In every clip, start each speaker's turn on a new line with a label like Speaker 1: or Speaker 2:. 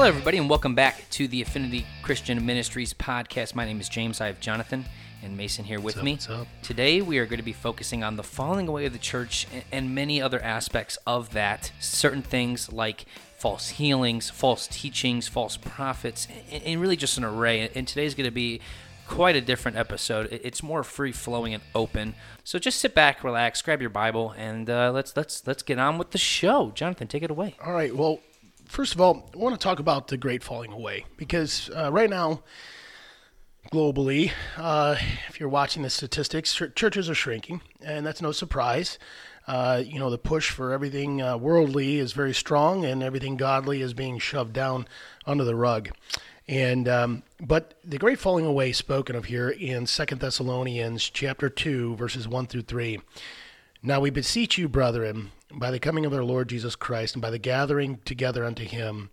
Speaker 1: Hello, everybody, and welcome back to the Affinity Christian Ministries podcast. My name is James. I have Jonathan and Mason here with
Speaker 2: up,
Speaker 1: me.
Speaker 2: what's up?
Speaker 1: Today, we are going to be focusing on the falling away of the church and many other aspects of that. Certain things like false healings, false teachings, false prophets, and, and really just an array. And today's going to be quite a different episode. It's more free flowing and open. So just sit back, relax, grab your Bible, and uh, let's let's let's get on with the show. Jonathan, take it away.
Speaker 2: All right. Well, first of all, I want to talk about the great falling away because uh, right now, globally, uh, if you're watching the statistics, ch- churches are shrinking, and that's no surprise. Uh, you know, the push for everything uh, worldly is very strong, and everything godly is being shoved down under the rug. And um, but the great falling away spoken of here in Second Thessalonians chapter two, verses one through three. Now we beseech you, brethren, by the coming of our Lord Jesus Christ, and by the gathering together unto him,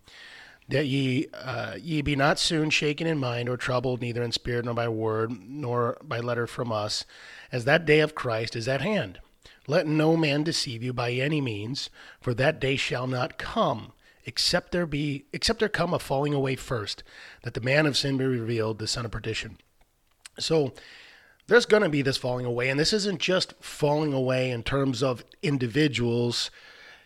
Speaker 2: that ye uh, ye be not soon shaken in mind or troubled, neither in spirit nor by word nor by letter from us, as that day of Christ is at hand. Let no man deceive you by any means, for that day shall not come, except there be except there come a falling away first, that the man of sin be revealed, the son of perdition. So there's going to be this falling away. And this isn't just falling away in terms of individuals.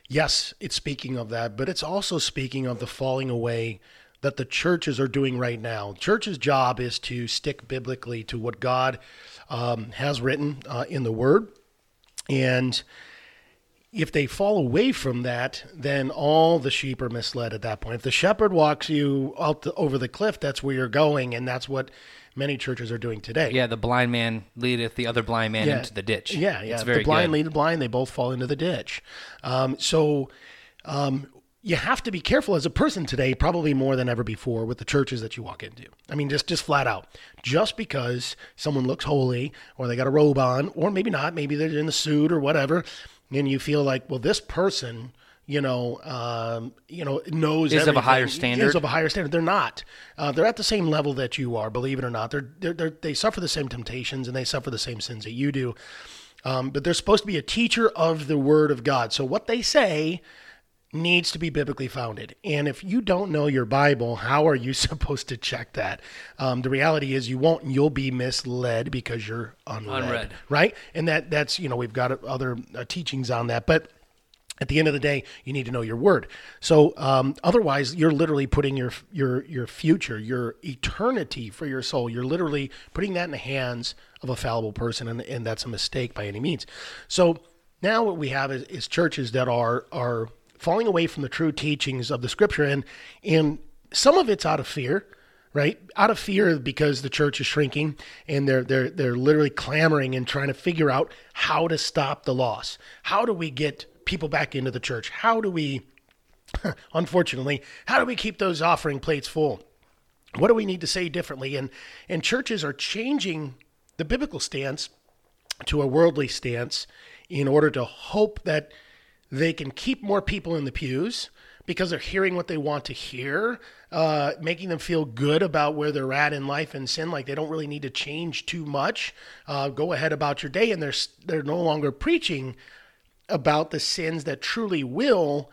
Speaker 2: Yes, it's speaking of that, but it's also speaking of the falling away that the churches are doing right now. Church's job is to stick biblically to what God um, has written uh, in the Word. And if they fall away from that, then all the sheep are misled at that point. If the shepherd walks you out the, over the cliff, that's where you're going, and that's what many churches are doing today.
Speaker 1: Yeah, the blind man leadeth the other blind man
Speaker 2: Yeah.
Speaker 1: into the ditch.
Speaker 2: Yeah, yeah.
Speaker 1: It's very
Speaker 2: the blind
Speaker 1: good.
Speaker 2: lead the blind, they both fall into the ditch. Um, so um, you have to be careful as a person today, probably more than ever before, with the churches that you walk into. I mean, just just flat out. Just because someone looks holy, or they got a robe on, or maybe not, maybe they're in a suit or whatever, and you feel like, well, this person. You know, um, you know, knows
Speaker 1: Is of a higher standard.
Speaker 2: Is of a higher standard. They're not. Uh, they're at the same level that you are. Believe it or not, they're, they're, they're they suffer the same temptations and they suffer the same sins that you do. Um, but they're supposed to be a teacher of the Word of God. So what they say needs to be biblically founded. And if you don't know your Bible, how are you supposed to check that? Um, the reality is you won't, and you'll be misled because you're unread,
Speaker 1: Unread.
Speaker 2: right? And that that's you know we've got other uh, teachings on that, but at the end of the day, you need to know your word. So um, otherwise, you're literally putting your your your future, your eternity for your soul. You're literally putting that in the hands of a fallible person, and, and that's a mistake by any means. So now what we have is, is churches that are are falling away from the true teachings of the Scripture, and and some of it's out of fear right? Out of fear because the church is shrinking and they're they're they're literally clamoring and trying to figure out how to stop the loss. How do we get people back into the church? How do we unfortunately, how do we keep those offering plates full? What do we need to say differently? And and churches are changing the biblical stance to a worldly stance in order to hope that they can keep more people in the pews because they're hearing what they want to hear, uh, making them feel good about where they're at in life and sin. Like they don't really need to change too much. Uh, go ahead about your day, and they're they're no longer preaching about the sins that truly will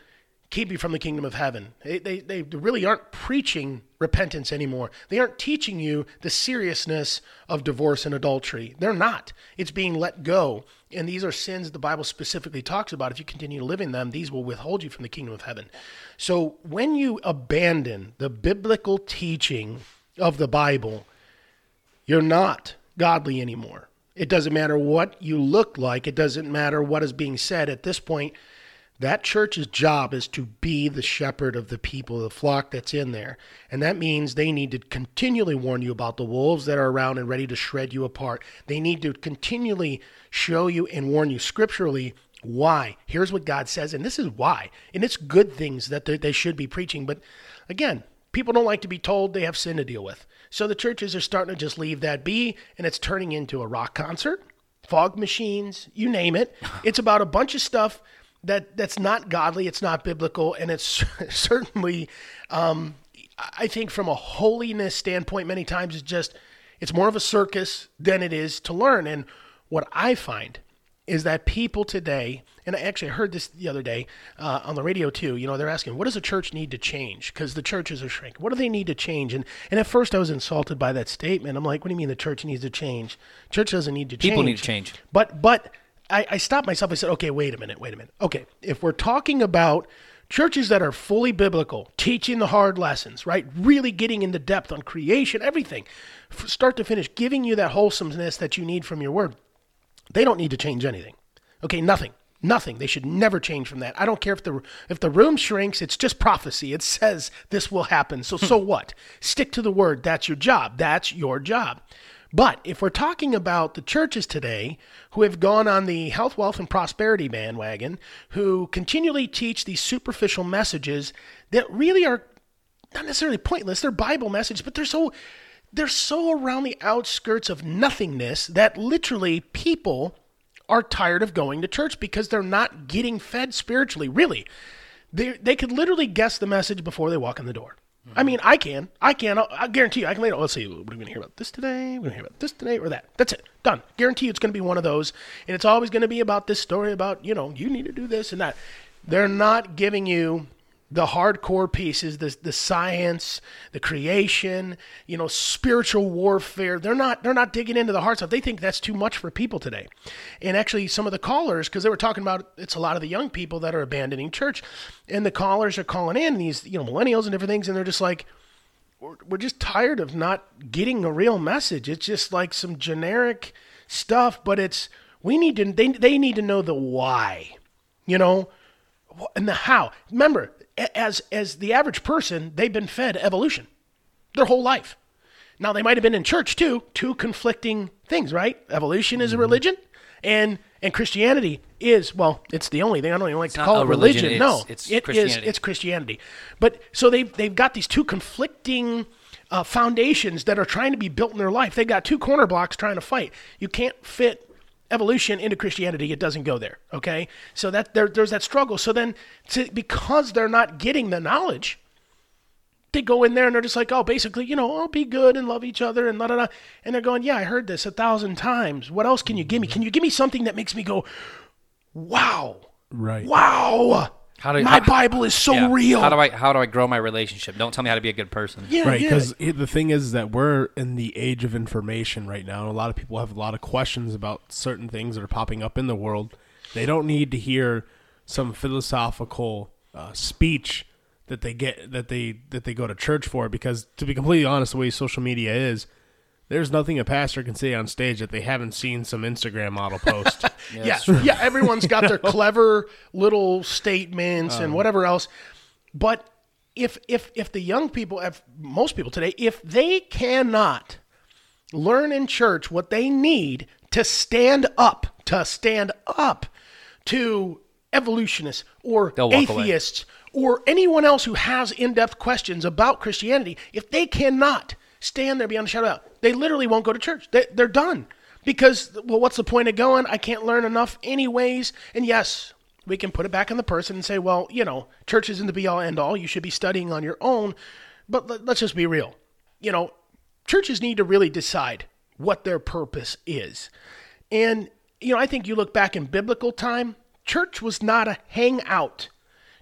Speaker 2: keep you from the kingdom of heaven. They, they, they really aren't preaching repentance anymore. They aren't teaching you the seriousness of divorce and adultery. They're not. It's being let go. And these are sins that the Bible specifically talks about. If you continue to live in them, these will withhold you from the kingdom of heaven. So when you abandon the biblical teaching of the Bible, you're not godly anymore. It doesn't matter what you look like, it doesn't matter what is being said. At this point, that church's job is to be the shepherd of the people, the flock that's in there. And that means they need to continually warn you about the wolves that are around and ready to shred you apart. They need to continually show you and warn you scripturally why. Here's what God says, and this is why. And it's good things that they should be preaching. But again, people don't like to be told they have sin to deal with. So the churches are starting to just leave that be, and it's turning into a rock concert, fog machines, you name it. It's about a bunch of stuff that that's not godly, it's not biblical, and it's certainly, um, I think, from a holiness standpoint, many times it's just it's more of a circus than it is to learn. And what I find is that people today, and I actually heard this the other day uh, on the radio too. You know, they're asking, what does a church need to change? Because the churches are shrinking. What do they need to change? And and at first I was insulted by that statement. I'm like, what do you mean the church needs to change? Church doesn't need to change.
Speaker 1: People need to change.
Speaker 2: But but I, I stopped myself. I said, okay, wait a minute, wait a minute. Okay, if we're talking about churches that are fully biblical, teaching the hard lessons, right? Really getting into depth on creation, everything, start to finish, giving you that wholesomeness that you need from your word. They don't need to change anything. Okay, nothing. Nothing. They should never change from that. I don't care if the if the room shrinks, it's just prophecy. It says this will happen. So so hmm. what? Stick to the word. That's your job. That's your job. But if we're talking about the churches today who have gone on the health, wealth, and prosperity bandwagon, who continually teach these superficial messages that really are not necessarily pointless, they're Bible messages, but they're so they're so around the outskirts of nothingness that literally people are tired of going to church because they're not getting fed spiritually. Really, they they could literally guess the message before they walk in the door. I mean, I can, I can. I guarantee you, I can later. Let's see, what are we going to hear about this today? We're going to hear about this today or that. That's it, done. Guarantee you, it's going to be one of those, and it's always going to be about this story about you know you need to do this and that. They're not giving you the hardcore pieces, the the science, the creation, you know, spiritual warfare. They're not they're not digging into the hard stuff. They think that's too much for people today. And actually, some of the callers, because they were talking about it's a lot of the young people that are abandoning church, and the callers are calling in these you know millennials and different things, and they're just like. We're, we're just tired of not getting a real message. It's just like some generic stuff, but it's we need to they, they need to know the why, you know, and the how. Remember, as as the average person, they've been fed evolution their whole life. Now they might have been in church too, two conflicting things, right? Evolution is a religion, and and Christianity is well, it's the only thing I don't even like to call
Speaker 1: a
Speaker 2: it religion.
Speaker 1: religion,
Speaker 2: no,
Speaker 1: it's- it's
Speaker 2: it is-
Speaker 1: Christianity.
Speaker 2: it's Christianity. But so they they've got these two conflicting uh, foundations that are trying to be built in their life. They got two corner blocks trying to fight. You can't fit evolution into Christianity. It doesn't go there. Okay, so that there, there's that struggle. So then, to, because they're not getting the knowledge, they go in there and they're just like, oh, basically, you know, oh, be good and love each other and la da da. And they're going, yeah, I heard this a thousand times. What else can you give me? Mm-hmm. Can you give me something that makes me go, wow,
Speaker 3: Right.
Speaker 2: wow?
Speaker 1: How do-
Speaker 2: my
Speaker 1: how-
Speaker 2: Bible is so
Speaker 1: Yeah.
Speaker 2: real.
Speaker 1: How do I how do I grow my relationship? Don't tell me how to be a good person.
Speaker 2: yeah,
Speaker 3: Right,
Speaker 2: yeah.
Speaker 3: because the thing is that we're in the age of information right now, and a lot of people have a lot of questions about certain things that are popping up in the world. They don't need to hear some philosophical uh, speech that they get that they that they go to church for. Because to be completely honest, the way social media is, there's nothing a pastor can say on stage that they haven't seen some Instagram model post.
Speaker 2: yeah, yeah. Everyone's got their clever little statements
Speaker 1: Um,
Speaker 2: and whatever else. But if if if the young people, if most people today, if they cannot learn in church what they need to stand up, to stand up to evolutionists or
Speaker 1: They'll away.
Speaker 2: atheists or anyone else who has in-depth questions about Christianity, if they cannot stand there beyond a shadow of doubt, they literally won't go to church. They, they're done because well, what's the point of going? I can't learn enough anyways. And yes, we can put it back on the person and say, well, you know, church isn't the be all end all. You should be studying on your own. But let, let's just be real. You know, churches need to really decide what their purpose is. And, you know, I think you look back in biblical time, church was not a hangout,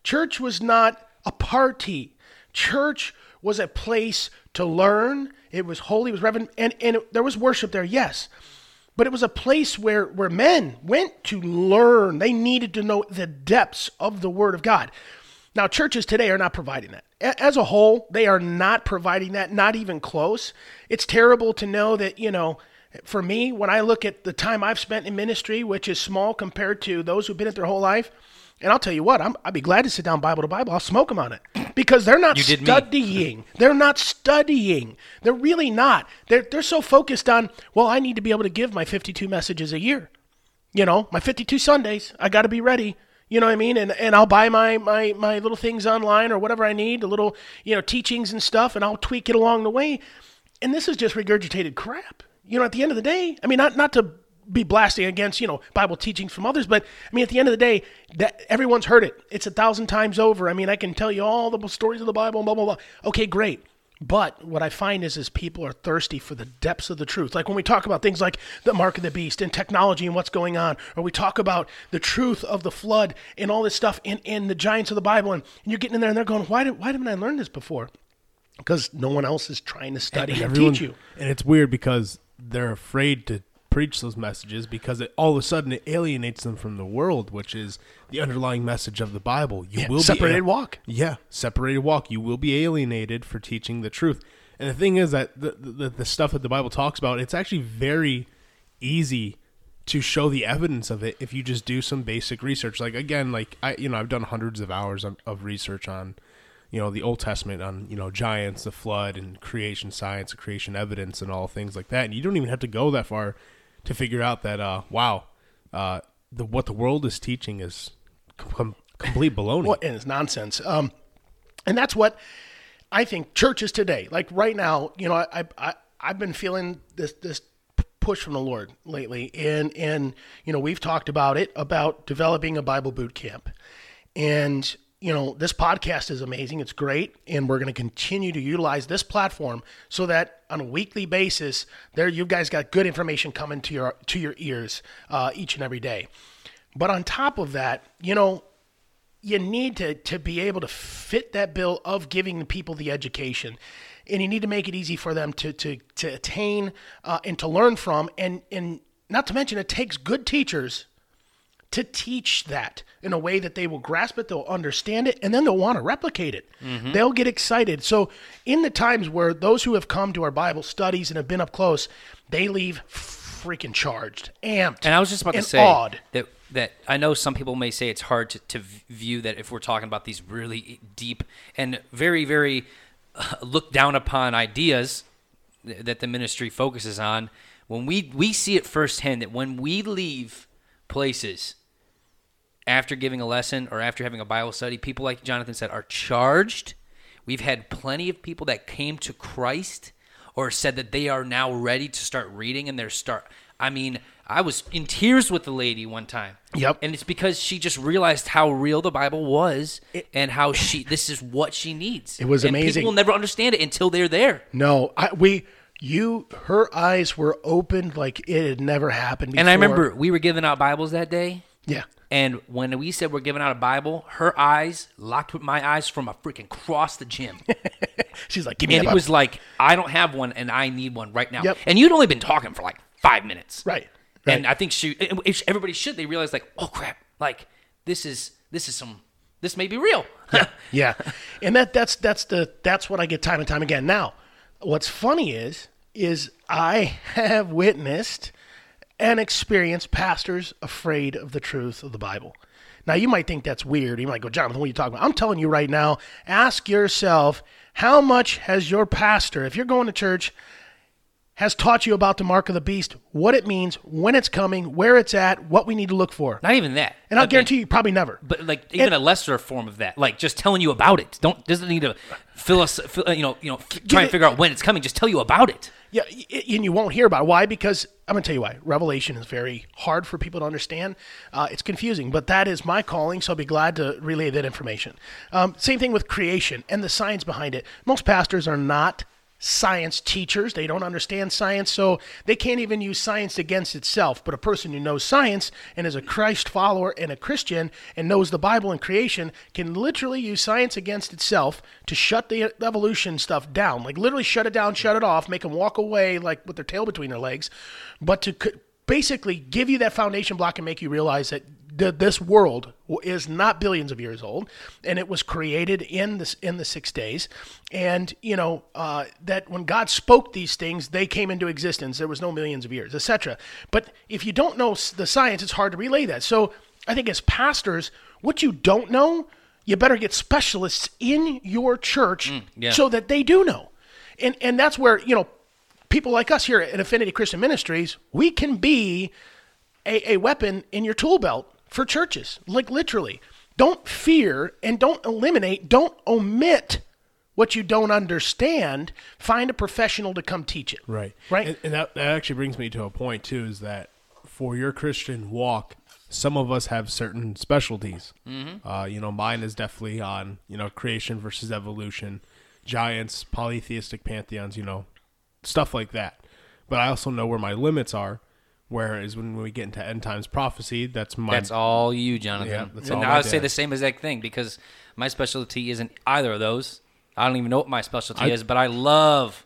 Speaker 2: church was not a party. Church was a place to learn. It was holy, it was reverent, and, and it- there was worship there, yes. But it was a place where, where men went to learn. They needed to know the depths of the Word of God. Now, churches today are not providing that. As a whole, they are not providing that, not even close. It's terrible to know that, you know, for me, when I look at the time I've spent in ministry, which is small compared to those who've been it their whole life, and I'll tell you what, I'm, I'd be glad to sit down Bible to Bible. I'll smoke them on it because they're not
Speaker 1: You did me.
Speaker 2: studying. They're not studying. They're really not. They're, they're so focused on, well, I need to be able to give my 52 messages a year you know, my 52 Sundays. I got to be ready. You know what I mean? And and I'll buy my my my little things online or whatever I need, the little you know teachings and stuff, and I'll tweak it along the way. And this is just regurgitated crap. You know, at the end of the day, I mean, not not to be blasting against you know Bible teachings from others, but I mean, at the end of the day, that everyone's heard it. It's a thousand times over. I mean, I can tell you all the stories of the Bible, blah blah blah. Okay, great. But what I find is, is people are thirsty for the depths of the truth. Like when we talk about things like the mark of the beast and technology and what's going on, or we talk about the truth of the flood and all this stuff in, in the giants of the Bible, and, and you're getting in there and they're going, why, did, why didn't I learn this before? Because no one else is trying to study and,
Speaker 3: Everyone-
Speaker 2: teach you.
Speaker 3: And it's weird because they're afraid to preach those messages because it, all of a sudden it alienates them from the world, which is the underlying message of the Bible. You
Speaker 2: Yeah,
Speaker 3: will
Speaker 2: separated
Speaker 3: be,
Speaker 2: walk.
Speaker 3: Yeah, separated walk. You will be alienated for teaching the truth. And the thing is that the, the the stuff that the Bible talks about, it's actually very easy to show the evidence of it if you just do some basic research. Like again, like I you know I've done hundreds of hours of, of research on you know the Old Testament on you know giants, the flood, and creation science, creation evidence, and all things like that. And you don't even have to go that far to figure out that uh, wow, uh, the what the world is teaching is com- complete baloney.
Speaker 2: Well, and it's nonsense. Um, and that's what I think churches today, like right now, you know, I, I, I've been feeling this, this push from the Lord lately. And, and, you know, we've talked about it, about developing a Bible boot camp. And, you know, this podcast is amazing. It's great. And we're going to continue to utilize this platform so that on a weekly basis, there you guys got good information coming to your, to your ears uh, each and every day. But on top of that, you know, you need to to be able to fit that bill of giving the people the education and you need to make it easy for them to to to attain uh, and to learn from and and not to mention it takes good teachers to teach that in a way that they will grasp it they'll understand it and then they'll want to replicate it they'll get excited so in the times where those who have come to our bible studies and have been up close they leave freaking charged amped
Speaker 1: And I was just about to say
Speaker 2: awed.
Speaker 1: that that I know some people may say it's hard to, to view that if we're talking about these really deep and very very uh, looked down upon ideas th- that the ministry focuses on. When we we see it firsthand that when we leave places after giving a lesson or after having a Bible study, people like Jonathan said are charged. We've had plenty of people that came to Christ or said that they are now ready to start reading and they're start I mean, I was in tears with the lady one time.
Speaker 2: Yep.
Speaker 1: And it's because she just realized how real the Bible was and how she this is what she needs.
Speaker 2: It was
Speaker 1: and
Speaker 2: amazing.
Speaker 1: People will never understand it until they're there.
Speaker 2: No, I, we, you, her eyes were opened like it had never happened before.
Speaker 1: And I remember we were giving out Bibles that day.
Speaker 2: yeah,
Speaker 1: And when we said we're giving out a Bible, her eyes locked with my eyes from a freaking cross the gym.
Speaker 2: she's like, give me
Speaker 1: and it was like, I don't have one and I need one right now.
Speaker 2: Yep.
Speaker 1: And you'd only been talking for like five minutes.
Speaker 2: right,
Speaker 1: And. I think she, if everybody should, they realize like, oh crap, like this is, this is some, this may be real.
Speaker 2: yeah, and that that's that's the that's what I get time and time again. Now, what's funny is is I have witnessed and experienced pastors afraid of the truth of the Bible. Now, you might think that's weird. You might go, Jonathan, what are you talking about? I'm telling you right now, ask yourself, how much has your pastor, if you're going to church, has taught you about the mark of the beast, what it means, when it's coming, where it's at, what we need to look for?
Speaker 1: Not even that.
Speaker 2: And I'll
Speaker 1: Okay.
Speaker 2: guarantee you, probably never.
Speaker 1: But like even a lesser form of that, like just telling you about it. Don't doesn't need to fill us, you know, you know, try and figure out when it's coming. Just tell you about it.
Speaker 2: Yeah, and you won't hear about it. Why? Because I'm going to tell you why. Revelation is very hard for people to understand. Uh, it's confusing, but that is my calling, so I'll be glad to relay that information. Um, same thing with creation and the science behind it. Most pastors are not science teachers. They don't understand science, so they can't even use science against itself. But a person who knows science and is a Christ follower and a Christian and knows the Bible and creation can literally use science against itself to shut the evolution stuff down. Like literally shut it down, shut it off, make them walk away like with their tail between their legs. But to basically give you that foundation block and make you realize that th- this world is not billions of years old, and it was created in this in the six days, and you know uh, that when God spoke these things, they came into existence. There was no millions of years, etc. But if you don't know the science, it's hard to relay that. So I think as pastors, what you don't know, you better get specialists in your church
Speaker 1: yeah.
Speaker 2: so that they do know, and and that's where you know people like us here at Affinity Christian Ministries, we can be a, a weapon in your tool belt for churches. Like literally. Don't fear and don't eliminate, don't omit what you don't understand. Find a professional to come teach it.
Speaker 3: Right.
Speaker 2: Right.
Speaker 3: And, and that, that actually brings me to a point too is that for your Christian walk, some of us have certain specialties. Uh, you know, mine is definitely on you know creation versus evolution. giants, polytheistic pantheons, you know, stuff like that. But I also know where my limits are. Whereas when we get into end times prophecy, that's my
Speaker 1: That's all you, Jonathan.
Speaker 3: Yeah, that's
Speaker 1: and
Speaker 3: all
Speaker 1: I
Speaker 3: I
Speaker 1: would say the same exact thing because my specialty isn't either of those. I don't even know what my specialty
Speaker 3: I-
Speaker 1: is, but I love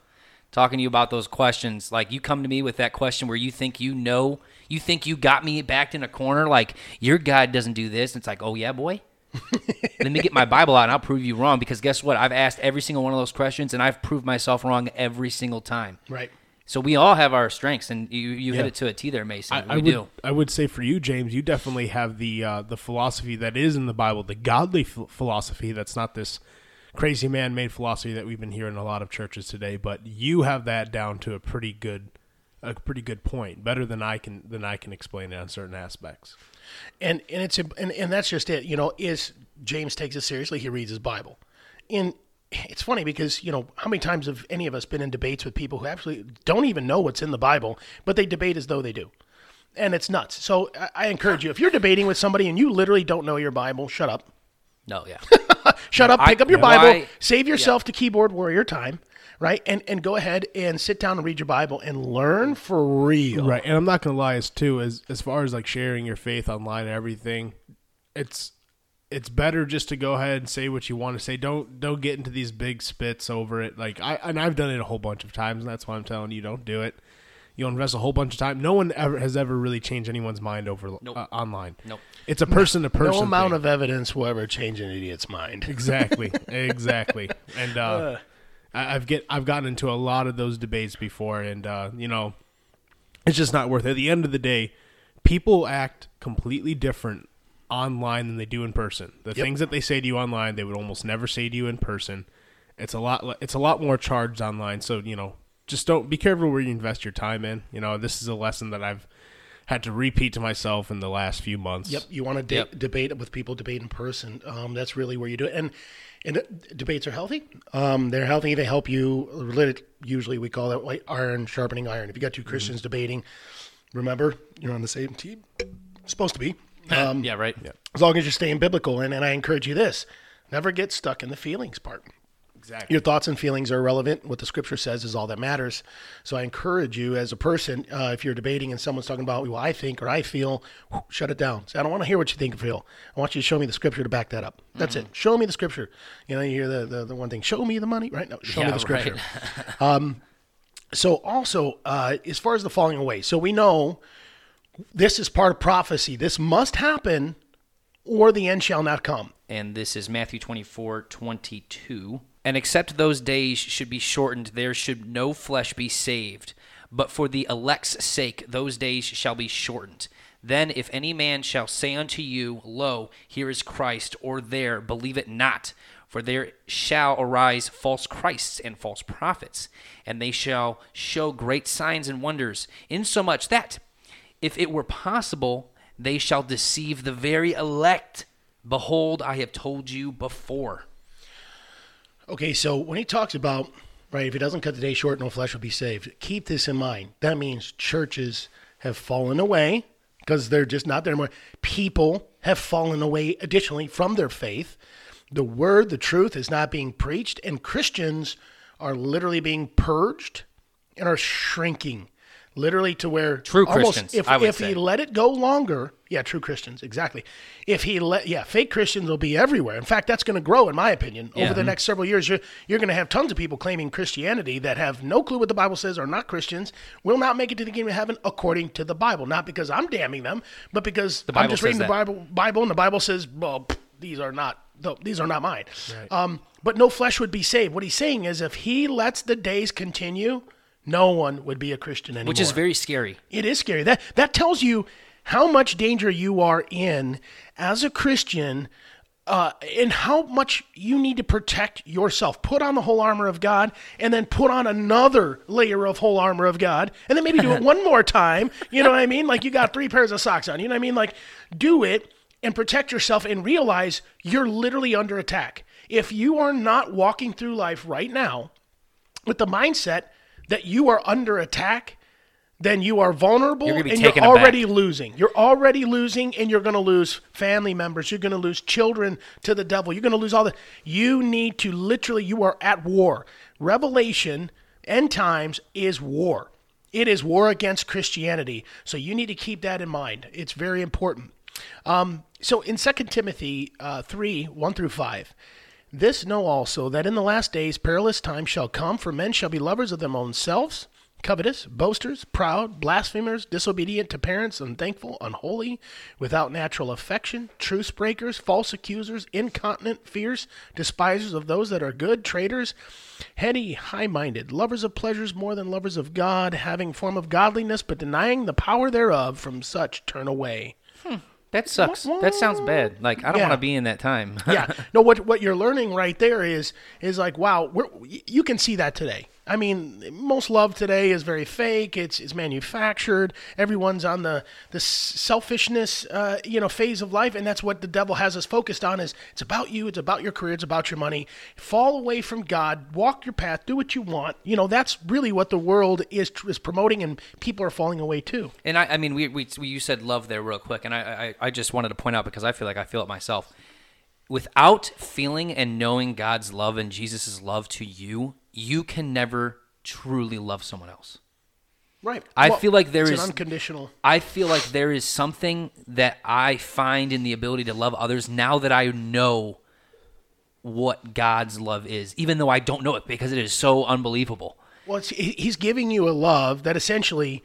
Speaker 1: talking to you about those questions. Like you come to me with that question where you think you know, you think you got me backed in a corner, like your God doesn't do this. And it's like, oh yeah, boy. Let me get my Bible out and I'll prove you wrong because guess what? I've asked every single one of those questions and I've proved myself wrong every single time.
Speaker 2: Right.
Speaker 1: So we all have our strengths, and you, you hit it to a T there, Mason.
Speaker 3: I,
Speaker 1: we
Speaker 3: I would,
Speaker 1: do.
Speaker 3: I would say for you, James, you definitely have the uh, the philosophy that is in the Bible, the godly ph- philosophy. That's not this crazy man-made philosophy that we've been hearing in a lot of churches today. But you have that down to a pretty good, a pretty good point, better than I can than I can explain it on certain aspects.
Speaker 2: and and it's and, and that's just it you know is james takes it seriously he reads his bible and it's funny because you know how many times have any of us been in debates with people who actually don't even know what's in the bible but they debate as though they do? And it's nuts. So i, I encourage you if you're debating with somebody and you literally don't know your bible shut up.
Speaker 1: No, yeah.
Speaker 2: shut up
Speaker 1: I-
Speaker 2: pick up your
Speaker 1: no,
Speaker 2: bible
Speaker 1: I-
Speaker 2: save yourself to keyboard warrior time right? And and go ahead and sit down and read your bible and learn for real.
Speaker 3: Right, and I'm not gonna lie, as too as as far as like sharing your faith online and everything, it's it's better just to go ahead and say what you want to say. Don't don't get into these big spits over it. Like I and I've done it a whole bunch of times, and that's why I'm telling you, don't do it. You'll invest a whole bunch of time. No one ever has ever really changed anyone's mind over
Speaker 1: Nope.
Speaker 3: uh, online.
Speaker 1: Nope.
Speaker 3: It's a person to person.
Speaker 2: no amount of evidence will ever change an idiot's mind
Speaker 3: exactly exactly and uh, I, i've get i've gotten into a lot of those debates before and uh, you know it's just not worth it at the end of the day people act completely different online than they do in person the things that they say to you online they would almost never say to you in person it's a lot it's a lot more charged online so you know just don't be careful where you invest your time in you know this is a lesson that i've had to repeat to myself in the last few months
Speaker 2: Yep, you want to de-
Speaker 1: Yep.
Speaker 2: debate with people, debate in person. Um, that's really where you do it. And and debates are healthy. Um, they're healthy. They help you. Usually, we call that like iron sharpening iron. If you got two Christians debating, remember you're on the same team. Supposed to be. Um,
Speaker 1: yeah, right.
Speaker 2: as long as you're staying biblical. And, and I encourage you this: never get stuck in the feelings part.
Speaker 3: exactly
Speaker 2: Your thoughts and feelings are irrelevant. What the scripture says is all that matters. So I encourage you as a person, uh, if you're debating and someone's talking about, well, I think or I feel, whew, shut it down. Say, I don't want to hear what you think or feel. I want you to show me the scripture to back that up. That's it. Show me the scripture. You know, you hear the, the, the one thing, show me the money, right? No, show me the scripture.
Speaker 1: right.
Speaker 2: So also, uh, as far as the falling away, so we know this is part of prophecy. This must happen or the end shall not come.
Speaker 1: and this is Matthew 24, 22. And except those days should be shortened, there should no flesh be saved. But for the elect's sake, those days shall be shortened. Then, if any man shall say unto you, Lo, here is Christ, or there, believe it not. For there shall arise false Christs and false prophets, and they shall show great signs and wonders, insomuch that, if it were possible, they shall deceive the very elect. Behold, I have told you before.
Speaker 2: Okay, so when he talks about, right, if he doesn't cut the day short, no flesh will be saved, keep this in mind. That means churches have fallen away because they're just not there anymore. People have fallen away additionally from their faith. The word, the truth is not being preached, and Christians are literally being purged and are shrinking. Literally to where
Speaker 1: True
Speaker 2: almost
Speaker 1: Christians,
Speaker 2: if
Speaker 1: I would
Speaker 2: if he let it go longer, yeah, true Christians, exactly. If he let, yeah, fake Christians will be everywhere. In fact, that's going to grow, in my opinion,
Speaker 1: Yeah.
Speaker 2: over the next several years. You're you're going to have tons of people claiming Christianity that have no clue what the Bible says, are not Christians, will not make it to the kingdom of heaven according to the Bible. Not because I'm damning them, but because I'm just reading the. Bible. Bible, and the Bible says, well, pff, these are not th- these are not mine. Um, but no flesh would be saved. What he's saying is, if he lets the days continue, no one would be a Christian anymore.
Speaker 1: Which is very scary.
Speaker 2: It is scary. That that tells you how much danger you are in as a Christian, uh, and how much you need to protect yourself. Put on the whole armor of God, and then put on another layer of whole armor of God, and then maybe do it one more time. You know what I mean? Like you got three pairs of socks on. You know what I mean? Like do it and protect yourself, and realize you're literally under attack. If you are not walking through life right now with the mindset that you are under attack, then you are vulnerable
Speaker 1: You're
Speaker 2: and you're
Speaker 1: aback.
Speaker 2: already losing. You're already losing, and you're going to lose family members. You're going to lose children to the devil. You're going to lose all the. You need to literally, you are at war. Revelation, end times, is war. It is war against Christianity. So you need to keep that in mind. It's very important. Um, so in 2 Timothy uh, 3 1 through 5, this know also that in the last days perilous times shall come, for men shall be lovers of their own selves, covetous, boasters, proud, blasphemers, disobedient to parents, unthankful, unholy, without natural affection, truce breakers, false accusers, incontinent, fierce, despisers of those that are good, traitors, heady, high minded, lovers of pleasures more than lovers of God, having form of godliness, but denying the power thereof, from such turn away. Hmm.
Speaker 1: That sucks. That sounds bad. Like I don't
Speaker 2: Yeah.
Speaker 1: want to be in that time.
Speaker 2: yeah. No, what what you're learning right there is is like wow, we're, you can see that today. I mean, most love today is very fake. It's it's manufactured. Everyone's on the the selfishness, uh, you know, phase of life, and that's what the devil has us focused on. Is it's about you. It's about your career. It's about your money. Fall away from God. Walk your path. Do what you want. You know, that's really what the world is is promoting, and people are falling away too.
Speaker 1: And I, I mean, we, we, we you said love there real quick, and I, I, I just wanted to point out because I feel like I feel it myself. Without feeling and knowing God's love and Jesus' love to you, you can never truly love someone else.
Speaker 2: Right.
Speaker 1: I feel like there is-
Speaker 2: unconditional.
Speaker 1: I feel like there is something that I find in the ability to love others now that I know what God's love is, even though I don't know it because it is so unbelievable.
Speaker 2: Well, it's, he's giving you a love that essentially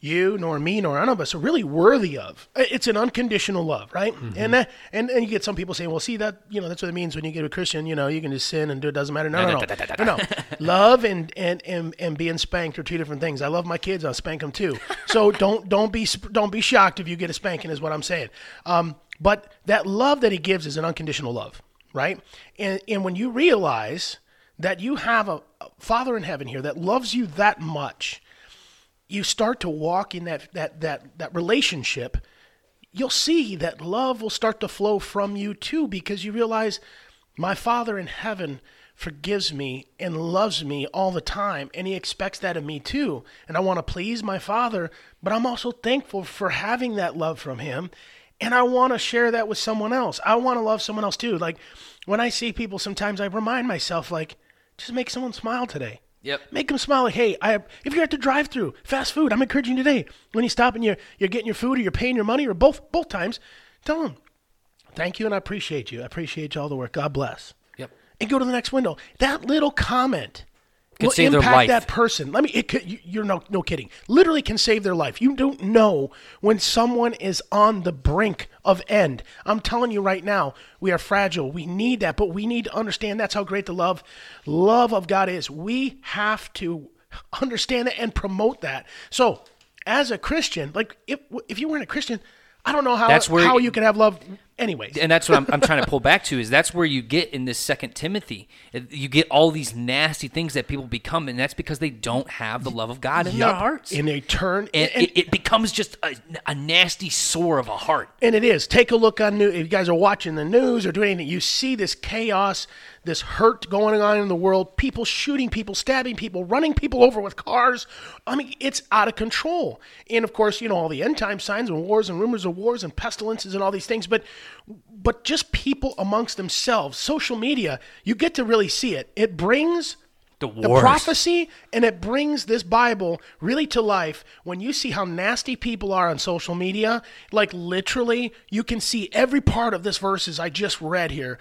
Speaker 2: you nor me nor none of us are really worthy of. It's an unconditional love, right? And that, and and you get some people saying, "Well, see that you know that's what it means when you get a Christian. You know, you can just sin and do it doesn't matter." No, no, no, no, no. Love and, and and and being spanked are two different things. I love my kids. I'll spank them too. So don't don't be don't be shocked if you get a spanking, is what I'm saying. Um, but that love that he gives is an unconditional love, right? And and when you realize that you have a, a Father in heaven here that loves you that much, you start to walk in that that that that relationship. You'll see that love will start to flow from you too, because you realize my Father in heaven forgives me and loves me all the time, and He expects that of me too. And I want to please my Father, but I'm also thankful for having that love from Him. And I want to share that with someone else. I want to love someone else too. Like when I see people, sometimes I remind myself, like, just make someone smile today.
Speaker 1: Yep.
Speaker 2: Make them smile. Like, hey, I, if you're at the drive-through, fast food, I'm encouraging you today. When you stop and you're you're getting your food or you're paying your money or both both times, tell them, thank you and I appreciate you. I appreciate all the work. God bless.
Speaker 1: Yep.
Speaker 2: And go to the next window. That little comment
Speaker 1: Could
Speaker 2: will
Speaker 1: save their
Speaker 2: impact
Speaker 1: life.
Speaker 2: that person. Let me. It could, you- you're no no kidding. Literally can save their life. You don't know when someone is on the brink of end. I'm telling you right now, we are fragile. We need that, but we need to understand that's how great the love love of God is. We have to understand that and promote that. So, as a Christian, like if if you weren't a Christian, I don't know how
Speaker 1: That's where-
Speaker 2: how you can have love. Anyways,
Speaker 1: and that's what I'm, I'm trying to pull back to is that's where you get in this second timothy you get all these nasty things that people become and that's because they don't have the love of god in their hearts
Speaker 2: and they turn
Speaker 1: and,
Speaker 2: and-
Speaker 1: it, it becomes just a, a nasty sore of a heart
Speaker 2: And it is. Take a look on new. If you guys are watching the news or doing anything, you see this chaos, this hurt going on in the world. People shooting people, stabbing people, running people over with cars. I mean, it's out of control. And of course, you know all the end time signs and wars and rumors of wars and pestilences and all these things. But, but just people amongst themselves, social media, you get to really see it. It brings
Speaker 1: The
Speaker 2: the prophecy and it brings this bible really to life when you see how nasty people are on social media like literally you can see every part of this verses i just read here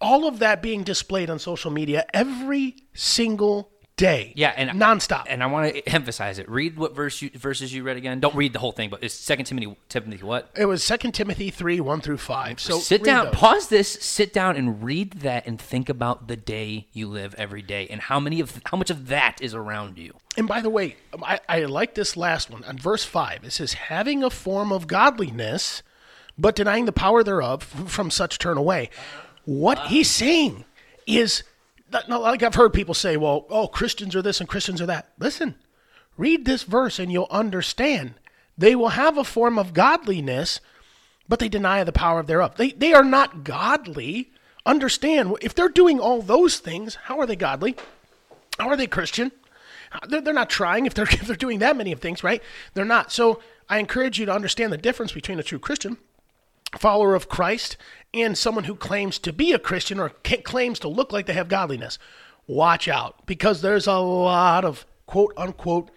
Speaker 2: all of that being displayed on social media every single day
Speaker 1: yeah and
Speaker 2: nonstop
Speaker 1: and i want to emphasize it read what verse you, verses you read again don't read the whole thing but it's second timothy timothy what
Speaker 2: it was 2 timothy 3 1 through 5 so
Speaker 1: sit down
Speaker 2: those.
Speaker 1: pause this sit down and read that and think about the day you live every day and how many of how much of that is around you
Speaker 2: And by the way, I, I like this last one. On verse 5, it says, having a form of godliness, but denying the power thereof, from such turn away. What he's saying is, like I've heard people say, well, oh, Christians are this and Christians are that. Listen, read this verse and you'll understand. They will have a form of godliness, but they deny the power thereof. They, they are not godly. Understand, if they're doing all those things, how are they godly? How are they Christian? They're, they're not trying if they're if they're doing that many of things, right? They're not. So I encourage you to understand the difference between a true Christian, follower of Christ, and someone who claims to be a Christian or claims to look like they have godliness. Watch out because there's a lot of quote unquote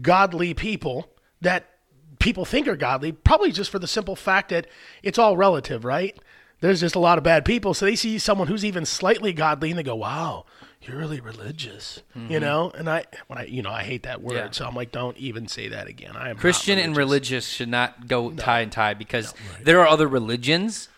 Speaker 2: godly people that people think are godly, probably just for the simple fact that it's all relative, right? There's just a lot of bad people. So they see someone who's even slightly godly and they go, wow, you're really religious, you know? And I, when I, you know, I hate that word.
Speaker 1: Yeah.
Speaker 2: So I'm like, don't even say that again. I am
Speaker 1: Christian and
Speaker 2: religious.
Speaker 1: religious should not go tie and tie because there are other religions,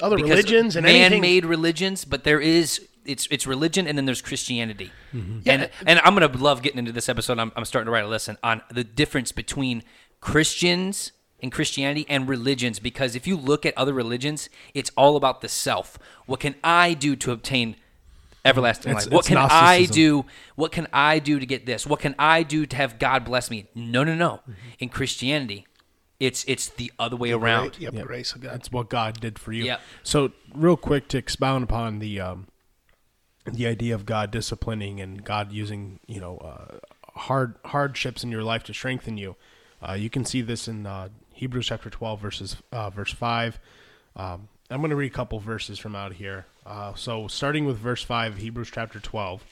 Speaker 2: Other religions and anything.
Speaker 1: man-made religions, but there is it's it's religion and then there's Christianity.
Speaker 2: Mm-hmm. Yeah.
Speaker 1: And and I'm gonna love getting into this episode. I'm, I'm starting to write a lesson on the difference between Christians and Christianity and religions because if you look at other religions, it's all about the self. What can I do to obtain everlasting
Speaker 3: It's-
Speaker 1: life? What
Speaker 3: it's
Speaker 1: can I do? What can I do to get this? What can I do to have God bless me? No, no, no. In Christianity, it's it's the other way around.
Speaker 2: Yep,
Speaker 3: Yep.
Speaker 2: grace of God.
Speaker 3: That's what God did for you.
Speaker 1: Yep.
Speaker 3: So, real quick to expound upon the um, the idea of God disciplining and God using you know uh, hard hardships in your life to strengthen you. Uh, you can see this in uh, Hebrews chapter twelve verses uh, verse five. Um, I'm going to read a couple verses from out here. Uh, so, starting with verse five, Hebrews chapter twelve.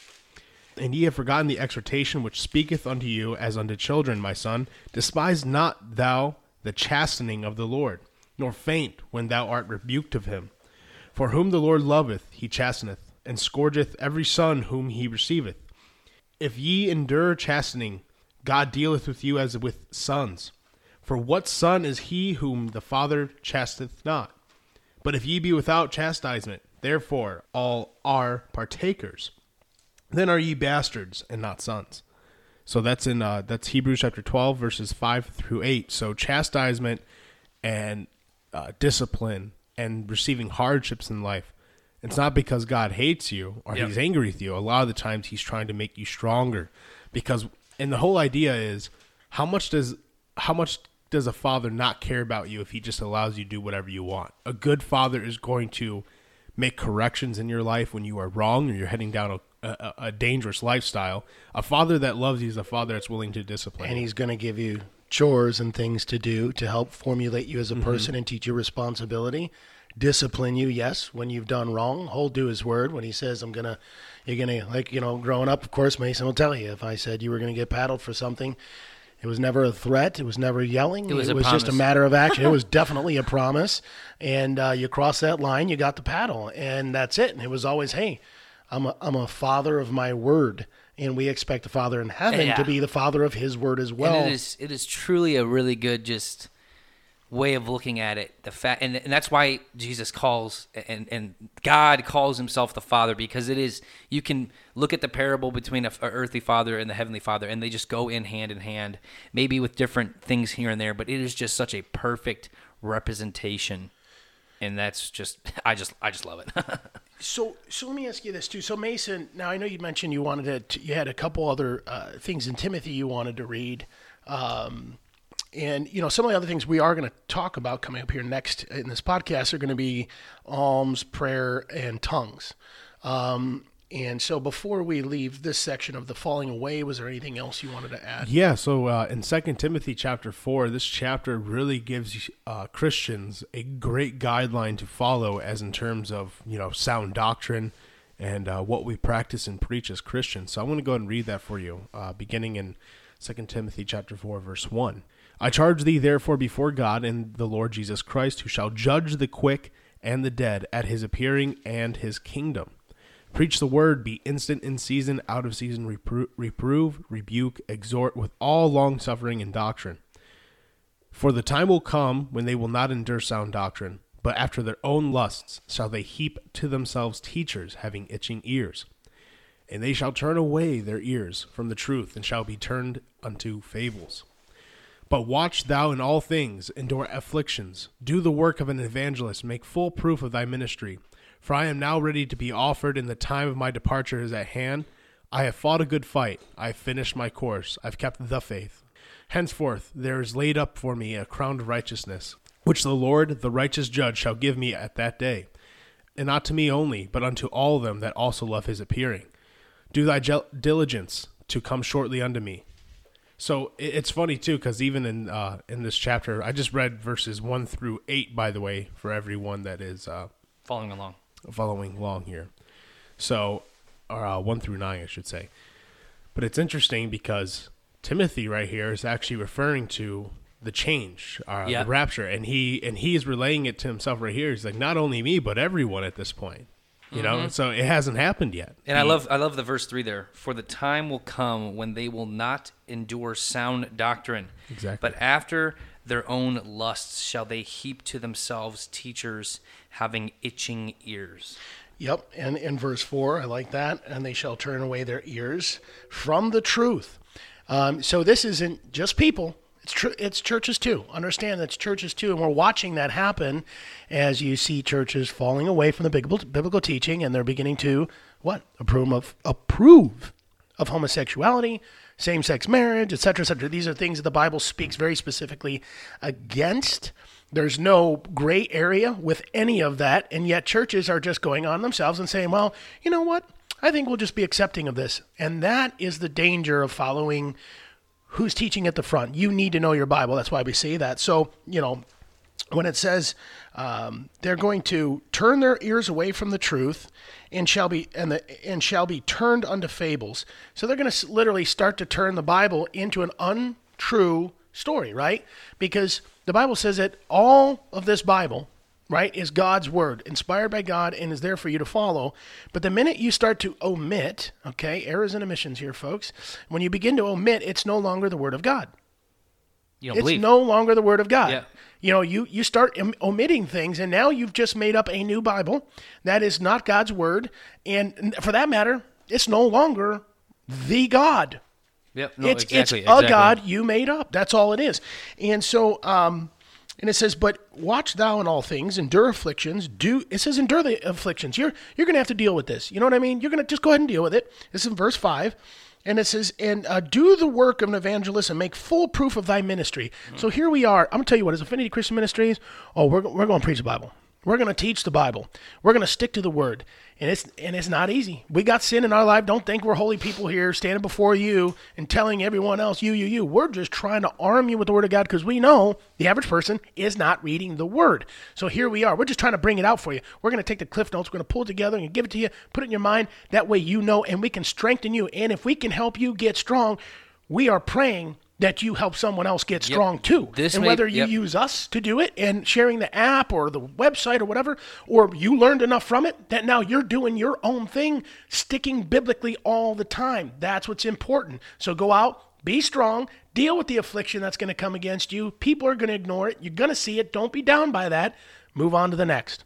Speaker 3: And ye have forgotten the exhortation which speaketh unto you as unto children, my son. Despise not thou the chastening of the Lord, nor faint when thou art rebuked of him. For whom the Lord loveth, he chasteneth, and scourgeth every son whom he receiveth. If ye endure chastening, God dealeth with you as with sons. For what son is he whom the Father chasteth not? But if ye be without chastisement, therefore all are partakers then are ye bastards and not sons. So that's in uh, that's Hebrews chapter twelve verses five through eight. So chastisement and uh, discipline and receiving hardships in life. It's not because God hates you or
Speaker 1: Yep.
Speaker 3: He's angry with you. A lot of the times He's trying to make you stronger. Because and the whole idea is how much does how much does a father not care about you if he just allows you to do whatever you want? A good father is going to make corrections in your life when you are wrong or you're heading down a, a, a dangerous lifestyle. A father that loves you is a father that's willing to discipline.
Speaker 2: and he's going to give you chores and things to do to help formulate you as a mm-hmm. person and teach you responsibility discipline you yes when you've done wrong hold to his word when he says i'm gonna you're gonna like you know growing up of course mason will tell you if i said you were gonna get paddled for something it was never a threat. It was never yelling.
Speaker 1: It was a
Speaker 2: just a matter of action. It was definitely a promise. And uh, you cross that line, you got the paddle, and that's it. And it was always, hey, I'm a, I'm a father of my word, and we expect the Father in heaven
Speaker 1: Yeah.
Speaker 2: to be the father of His word as well.
Speaker 1: and it is it is truly a really good just way of looking at it. The fact, and, and that's why Jesus calls and and God calls Himself the Father because it is you can look at the parable between a, a earthly Father and the heavenly Father, and they just go in hand in hand, maybe with different things here and there, but it is just such a perfect representation. And that's just, I just, I just love it.
Speaker 2: So, so let me ask you this too. So, Mason, now I know you mentioned you wanted to, you had a couple other uh, things in Timothy you wanted to read, um, and you know some of the other things we are going to talk about coming up here next in this podcast are going to be alms, prayer, and tongues. Um, and so, before we leave this section of the falling away, was there anything else you wanted to add?
Speaker 3: Yeah, so uh, in Second Timothy chapter four, this chapter really gives uh, Christians a great guideline to follow, as in terms of you know sound doctrine and uh, what we practice and preach as Christians. So I'm going to go ahead and read that for you, uh, beginning in Second Timothy chapter four, verse one. I charge thee therefore before God and the Lord Jesus Christ, who shall judge the quick and the dead at his appearing and his kingdom. Preach the word, be instant in season, out of season, repro- reprove, rebuke, exhort with all long suffering and doctrine. For the time will come when they will not endure sound doctrine, but after their own lusts shall they heap to themselves teachers having itching ears. And they shall turn away their ears from the truth, and shall be turned unto fables. But watch thou in all things, endure afflictions, do the work of an evangelist, make full proof of thy ministry. For I am now ready to be offered, and the time of my departure is at hand. I have fought a good fight, I have finished my course, I've kept the faith. Henceforth there is laid up for me a crown of righteousness, which the Lord, the righteous judge, shall give me at that day, and not to me only, but unto all them that also love his appearing. Do thy diligence to come shortly unto me. So it's funny too, because even in uh, in this chapter, I just read verses one through eight. By the way, for everyone that is uh,
Speaker 1: Following along.
Speaker 3: following along here. So, or uh, one through nine, I should say. But it's interesting because Timothy right here is actually referring to the change, uh,
Speaker 1: Yeah.
Speaker 3: the rapture, and he and he's relaying it to himself right here. He's like, not only me, but everyone at this point. You know, so it hasn't happened yet.
Speaker 1: And I love I love the verse three there. For the time will come when they will not endure sound doctrine.
Speaker 3: Exactly.
Speaker 1: But after their own lusts shall they heap to themselves teachers having itching ears.
Speaker 2: Yep, and in verse four, I like that. And they shall turn away their ears from the truth. Um, so this isn't just people; it's tr- it's churches too. Understand that's churches too, and we're watching that happen as you see churches falling away from the biblical, teaching, and they're beginning to what approve of approve of homosexuality, same-sex marriage, etc., etc. These are things that the Bible speaks very specifically against. There's no gray area with any of that, and yet churches are just going on themselves and saying, "Well, you know what? I think we'll just be accepting of this." And that is the danger of following who's teaching at the front. You need to know your Bible. That's why we say that. So, you know, when it says um, they're going to turn their ears away from the truth and shall be and the and shall be turned unto fables so they're going to literally start to turn the bible into an untrue story right because the bible says that all of this bible right is god's word inspired by god and is there for you to follow but the minute you start to omit okay errors and omissions here folks when you begin to omit it's no longer the word of god
Speaker 1: You don't
Speaker 2: it's
Speaker 1: believe.
Speaker 2: no longer the word of God.
Speaker 1: Yeah.
Speaker 2: You know, you you start om- omitting things, and now you've just made up a new Bible that is not God's word, and for that matter, it's no longer the God.
Speaker 1: Yep. No,
Speaker 2: it's
Speaker 1: exactly.
Speaker 2: it's a
Speaker 1: exactly.
Speaker 2: God you made up. That's all it is. And so, um, and it says, "But watch thou in all things, endure afflictions. Do it says endure the afflictions. You're you're going to have to deal with this. You know what I mean? You're going to just go ahead and deal with it. This is in verse five, and it says, "And uh, do the work of an evangelist and make full proof of thy ministry." So here we are. I'm going to tell you what is Affinity Christian Ministries. Oh, we're we're going to preach the Bible. We're going to teach the Bible. We're going to stick to the word. And it's and it's not easy. We got sin in our life. Don't think we're holy people here standing before you and telling everyone else you you you. We're just trying to arm you with the word of God because we know the average person is not reading the word. So here we are. We're just trying to bring it out for you. We're going to take the cliff notes, we're going to pull it together and give it to you, put it in your mind. That way you know and we can strengthen you. And if we can help you get strong, we are praying that you help someone else get strong too.
Speaker 1: This
Speaker 2: and
Speaker 1: may-
Speaker 2: whether you
Speaker 1: yep.
Speaker 2: use us to do it and sharing the app or the website or whatever, or you learned enough from it that now you're doing your own thing, sticking biblically all the time. That's what's important. So go out, be strong, deal with the affliction that's going to come against you. People are going to ignore it. You're going to see it. Don't be down by that. Move on to the next.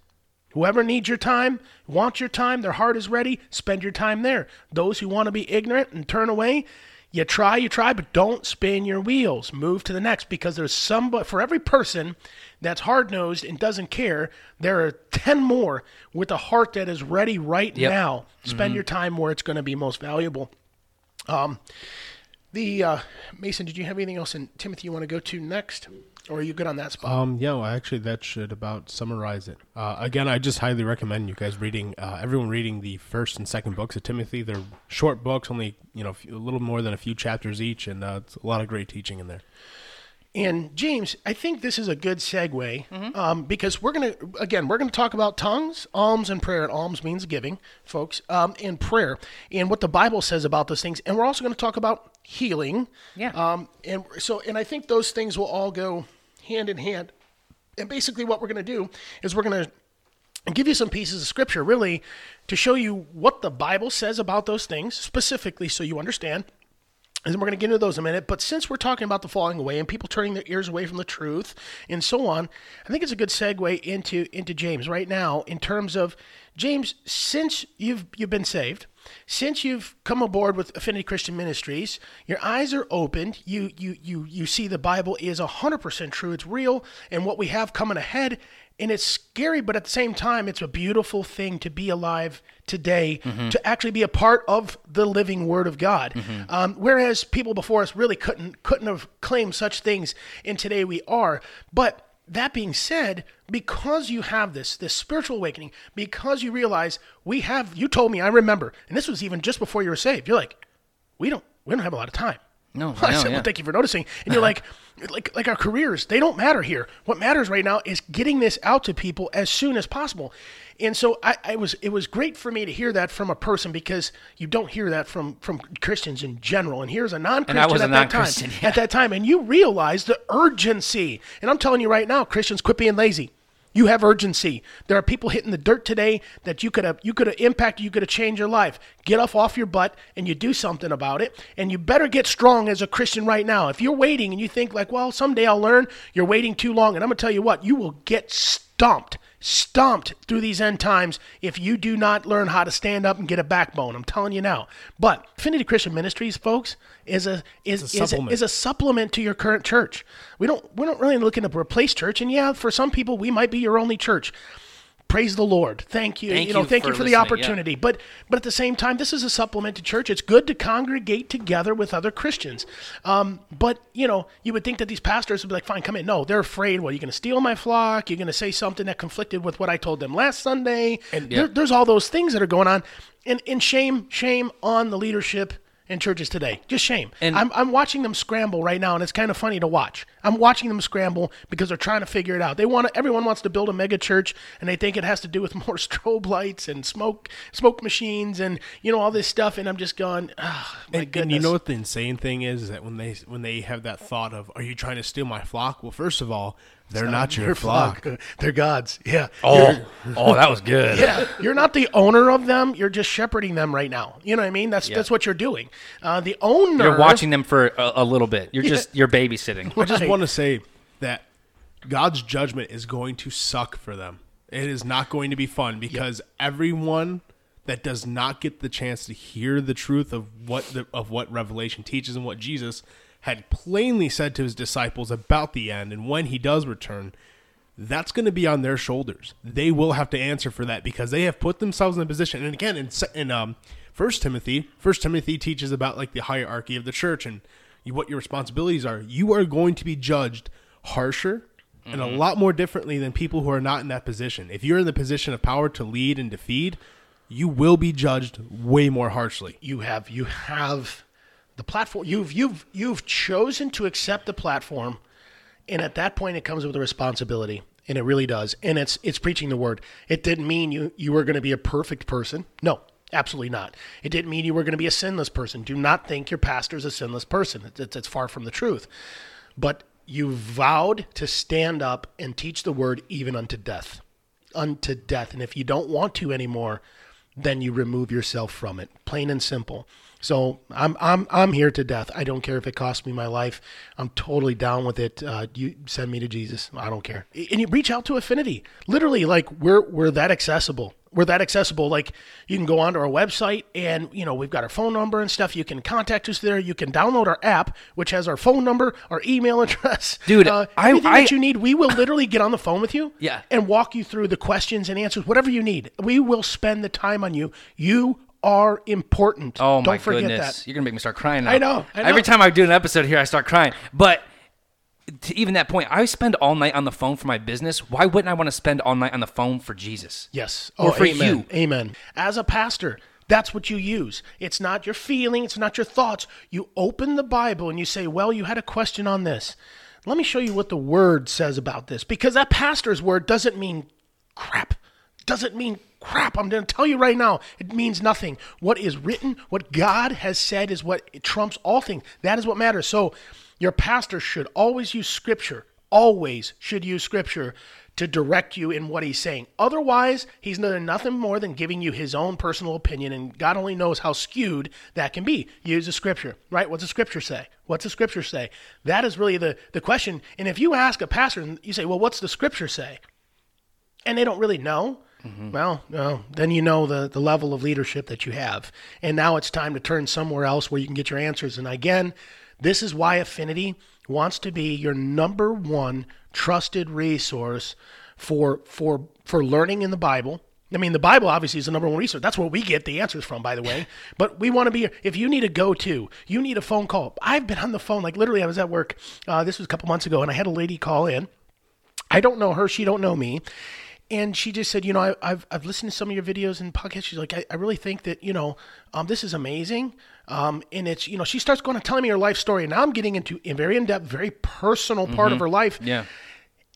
Speaker 2: Whoever needs your time, wants your time, their heart is ready, spend your time there. Those who want to be ignorant and turn away, you try, you try, but don't spin your wheels. Move to the next because there's somebody, for every person that's hard nosed and doesn't care, there are 10 more with a heart that is ready right
Speaker 1: Yep.
Speaker 2: now. Spend your time where it's going to be most valuable. Um, the uh, Mason, did you have anything else? And Timothy, you want to go to next? Or are you good on that spot?
Speaker 3: Um, yeah, well, actually, that should about summarize it. Uh, again, I just highly recommend you guys reading, uh, everyone reading the first and second books of Timothy. They're short books, only you know a little more than a few chapters each, and uh, it's a lot of great teaching in there.
Speaker 2: And James, I think this is a good segue
Speaker 1: Mm-hmm.
Speaker 2: um, because we're going to, again, we're going to talk about tongues, alms, and prayer. And alms means giving, folks, um, and prayer, and what the Bible says about those things. And we're also going to talk about healing.
Speaker 1: Yeah.
Speaker 2: Um, and so, and I think those things will all go hand in hand. And basically, what we're going to do is we're going to give you some pieces of scripture really to show you what the Bible says about those things specifically so you understand. And we're going to get into those in a minute. But since we're talking about the falling away and people turning their ears away from the truth and so on, I think it's a good segue into into James right now in terms of James. Since you've you've been saved, since you've come aboard with Affinity Christian Ministries, your eyes are opened. You you you you see the Bible is hundred percent true. It's real, and what we have coming ahead. And it's scary, but at the same time, it's a beautiful thing to be alive today, to actually be a part of the living Word of God. Um, whereas people before us really couldn't couldn't have claimed such things, and today we are. But that being said, because you have this this spiritual awakening, because you realize we have, you told me, I remember, and this was even just before you were saved. You're like, we don't we don't have a lot of time.
Speaker 1: No,
Speaker 2: I
Speaker 1: I know,
Speaker 2: said,
Speaker 1: yeah.
Speaker 2: well, thank you for noticing. And you're like, like, like our careers, they don't matter here. What matters right now is getting this out to people as soon as possible. And so I, I was, it was great for me to hear that from a person because you don't hear that from from Christians in general. And here's a non-Christian
Speaker 1: was a
Speaker 2: at that time.
Speaker 1: non-Christian, yeah.
Speaker 2: At that time, and you realize the urgency. And I'm telling you right now, Christians, quit being lazy. You have urgency. There are people hitting the dirt today that you could have you could have impacted, you could have changed your life. Get off off your butt and you do something about it. And you better get strong as a Christian right now. If you're waiting and you think like, well, someday I'll learn, you're waiting too long. And I'm gonna tell you what, you will get stomped, stomped through these end times if you do not learn how to stand up and get a backbone. I'm telling you now. But Affinity Christian Ministries, folks, is a is
Speaker 3: a
Speaker 2: is, a, is a supplement to your current church. We don't we're not really looking to replace church. And yeah, for some people, we might be your only church. Praise the Lord. Thank you.
Speaker 1: Thank
Speaker 2: you know,
Speaker 1: you
Speaker 2: thank you
Speaker 1: for
Speaker 2: for the
Speaker 1: listening, yeah.
Speaker 2: opportunity. But but at the same time, this is a supplement to church. It's good to congregate together with other Christians. Um, but you know, you would think that these pastors would be like, "Fine, come in." No, they're afraid. Well, you're going to steal my flock. You're going to say something that conflicted with what I told them last Sunday. And there, there's all those things that are going on. And and shame, shame on the leadership in churches today. Just shame.
Speaker 1: And-
Speaker 2: I'm I'm watching them scramble right now, and it's kind of funny to watch. I'm watching them scramble because they're trying to figure it out. They want to, everyone wants to build a mega church, and they think it has to do with more strobe lights and smoke smoke machines and you know all this stuff. And I'm just going, oh, my
Speaker 3: And,
Speaker 2: goodness.
Speaker 3: and you know what the insane thing is? Is that when they when they have that thought of, "Are you trying to steal my flock?" Well, first of all, they're not, your,
Speaker 2: Your
Speaker 3: flock.
Speaker 2: They're God's. Yeah.
Speaker 1: Oh, oh, that was good.
Speaker 2: Yeah, you're not the owner of them. You're just shepherding them right now. You know what I mean? That's
Speaker 1: Yeah.
Speaker 2: that's what you're doing. Uh, the owner.
Speaker 1: You're watching them for a, a little bit. You're just you're babysitting.
Speaker 3: I just want to say that God's judgment is going to suck for them. It is not going to be fun because everyone that does not get the chance to hear the truth of what the, of what Revelation teaches and what Jesus had plainly said to his disciples about the end and when he does return, that's going to be on their shoulders. They will have to answer for that because they have put themselves in a position. And again, in, in um, First Timothy, First Timothy teaches about like the hierarchy of the church and you, what your responsibilities are. You are going to be judged harsher and a lot more differently than people who are not in that position. If you're in the position of power to lead and to feed, you will be judged way more harshly.
Speaker 2: you have you have the platform you've you've you've chosen to accept the platform and at that point it comes with a responsibility and it really does and it's it's preaching the word it didn't mean you you were going to be a perfect person no absolutely not it didn't mean you were going to be a sinless person do not think your pastor is a sinless person it's, it's far from the truth but you vowed to stand up and teach the word even unto death unto death. And if you don't want to anymore, then you remove yourself from it. Plain and simple. So I'm I'm I'm here to death. I don't care if it costs me my life. I'm totally down with it. Uh, you send me to Jesus. I don't care. And you reach out to Affinity. Literally, like we're we're that accessible. We're that accessible. Like you can go onto our website and you know we've got our phone number and stuff. You can contact us there. You can download our app, which has our phone number, our email address,
Speaker 1: Dude,
Speaker 2: Uh,
Speaker 1: I-
Speaker 2: everything
Speaker 1: I-
Speaker 2: that you need. We will literally get on the phone with you
Speaker 1: Yeah.
Speaker 2: and walk you through the questions and answers, whatever you need. We will spend the time on you. You are important.
Speaker 1: Oh
Speaker 2: Don't
Speaker 1: my
Speaker 2: forget
Speaker 1: goodness,
Speaker 2: that.
Speaker 1: you're gonna make me start crying. Now.
Speaker 2: I know, I know.
Speaker 1: Every time I do an episode here, I start crying. But to even that point, I spend all night on the phone for my business. Why wouldn't I want to spend all night on the phone for Jesus?
Speaker 2: Yes.
Speaker 1: Or
Speaker 2: Oh,
Speaker 1: for
Speaker 2: amen.
Speaker 1: you.
Speaker 2: Amen. As a pastor, that's what you use. It's not your feeling, it's not your thoughts. You open the Bible and you say, Well, you had a question on this. Let me show you what the word says about this. Because that pastor's word doesn't mean crap. Doesn't mean crap. I'm going to tell you right now, it means nothing. What is written, what God has said, is what trumps all things. That is what matters. So, your pastor should always use scripture, always should use scripture to direct you in what he's saying. Otherwise, he's nothing more than giving you his own personal opinion, and God only knows how skewed that can be. Use the scripture, right? What's the scripture say? What's the scripture say? That is really the, the question. And if you ask a pastor and you say, Well, what's the scripture say? and they don't really know, well, no, then you know the, the level of leadership that you have. And now it's time to turn somewhere else where you can get your answers. And again, this is why Affinity wants to be your number one trusted resource for for for learning in the Bible. I mean, the Bible obviously is the number one resource. That's where we get the answers from, by the way. But we want to be, if you need a go to, you need a phone call. I've been on the phone, like literally, I was at work. Uh, this was a couple months ago, and I had a lady call in. I don't know her. She don't know me. And she just said, you know, I, I've I've listened to some of your videos and podcasts. She's like, I, I really think that you know, um, this is amazing. Um, and it's you know, she starts going and telling me her life story, and now I'm getting into a very in depth, very personal part of her life.
Speaker 1: Yeah.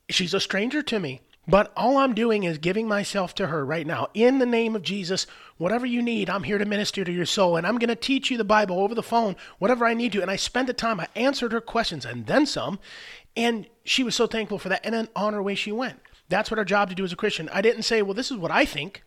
Speaker 2: She's a stranger to me. But all I'm doing is giving myself to her right now. In the name of Jesus, whatever you need, I'm here to minister to your soul. And I'm going to teach you the Bible over the phone, whatever I need to. And I spent the time, I answered her questions and then some. And she was so thankful for that. And then on her way, she went. That's what our job to do as a Christian. I didn't say, well, this is what I think.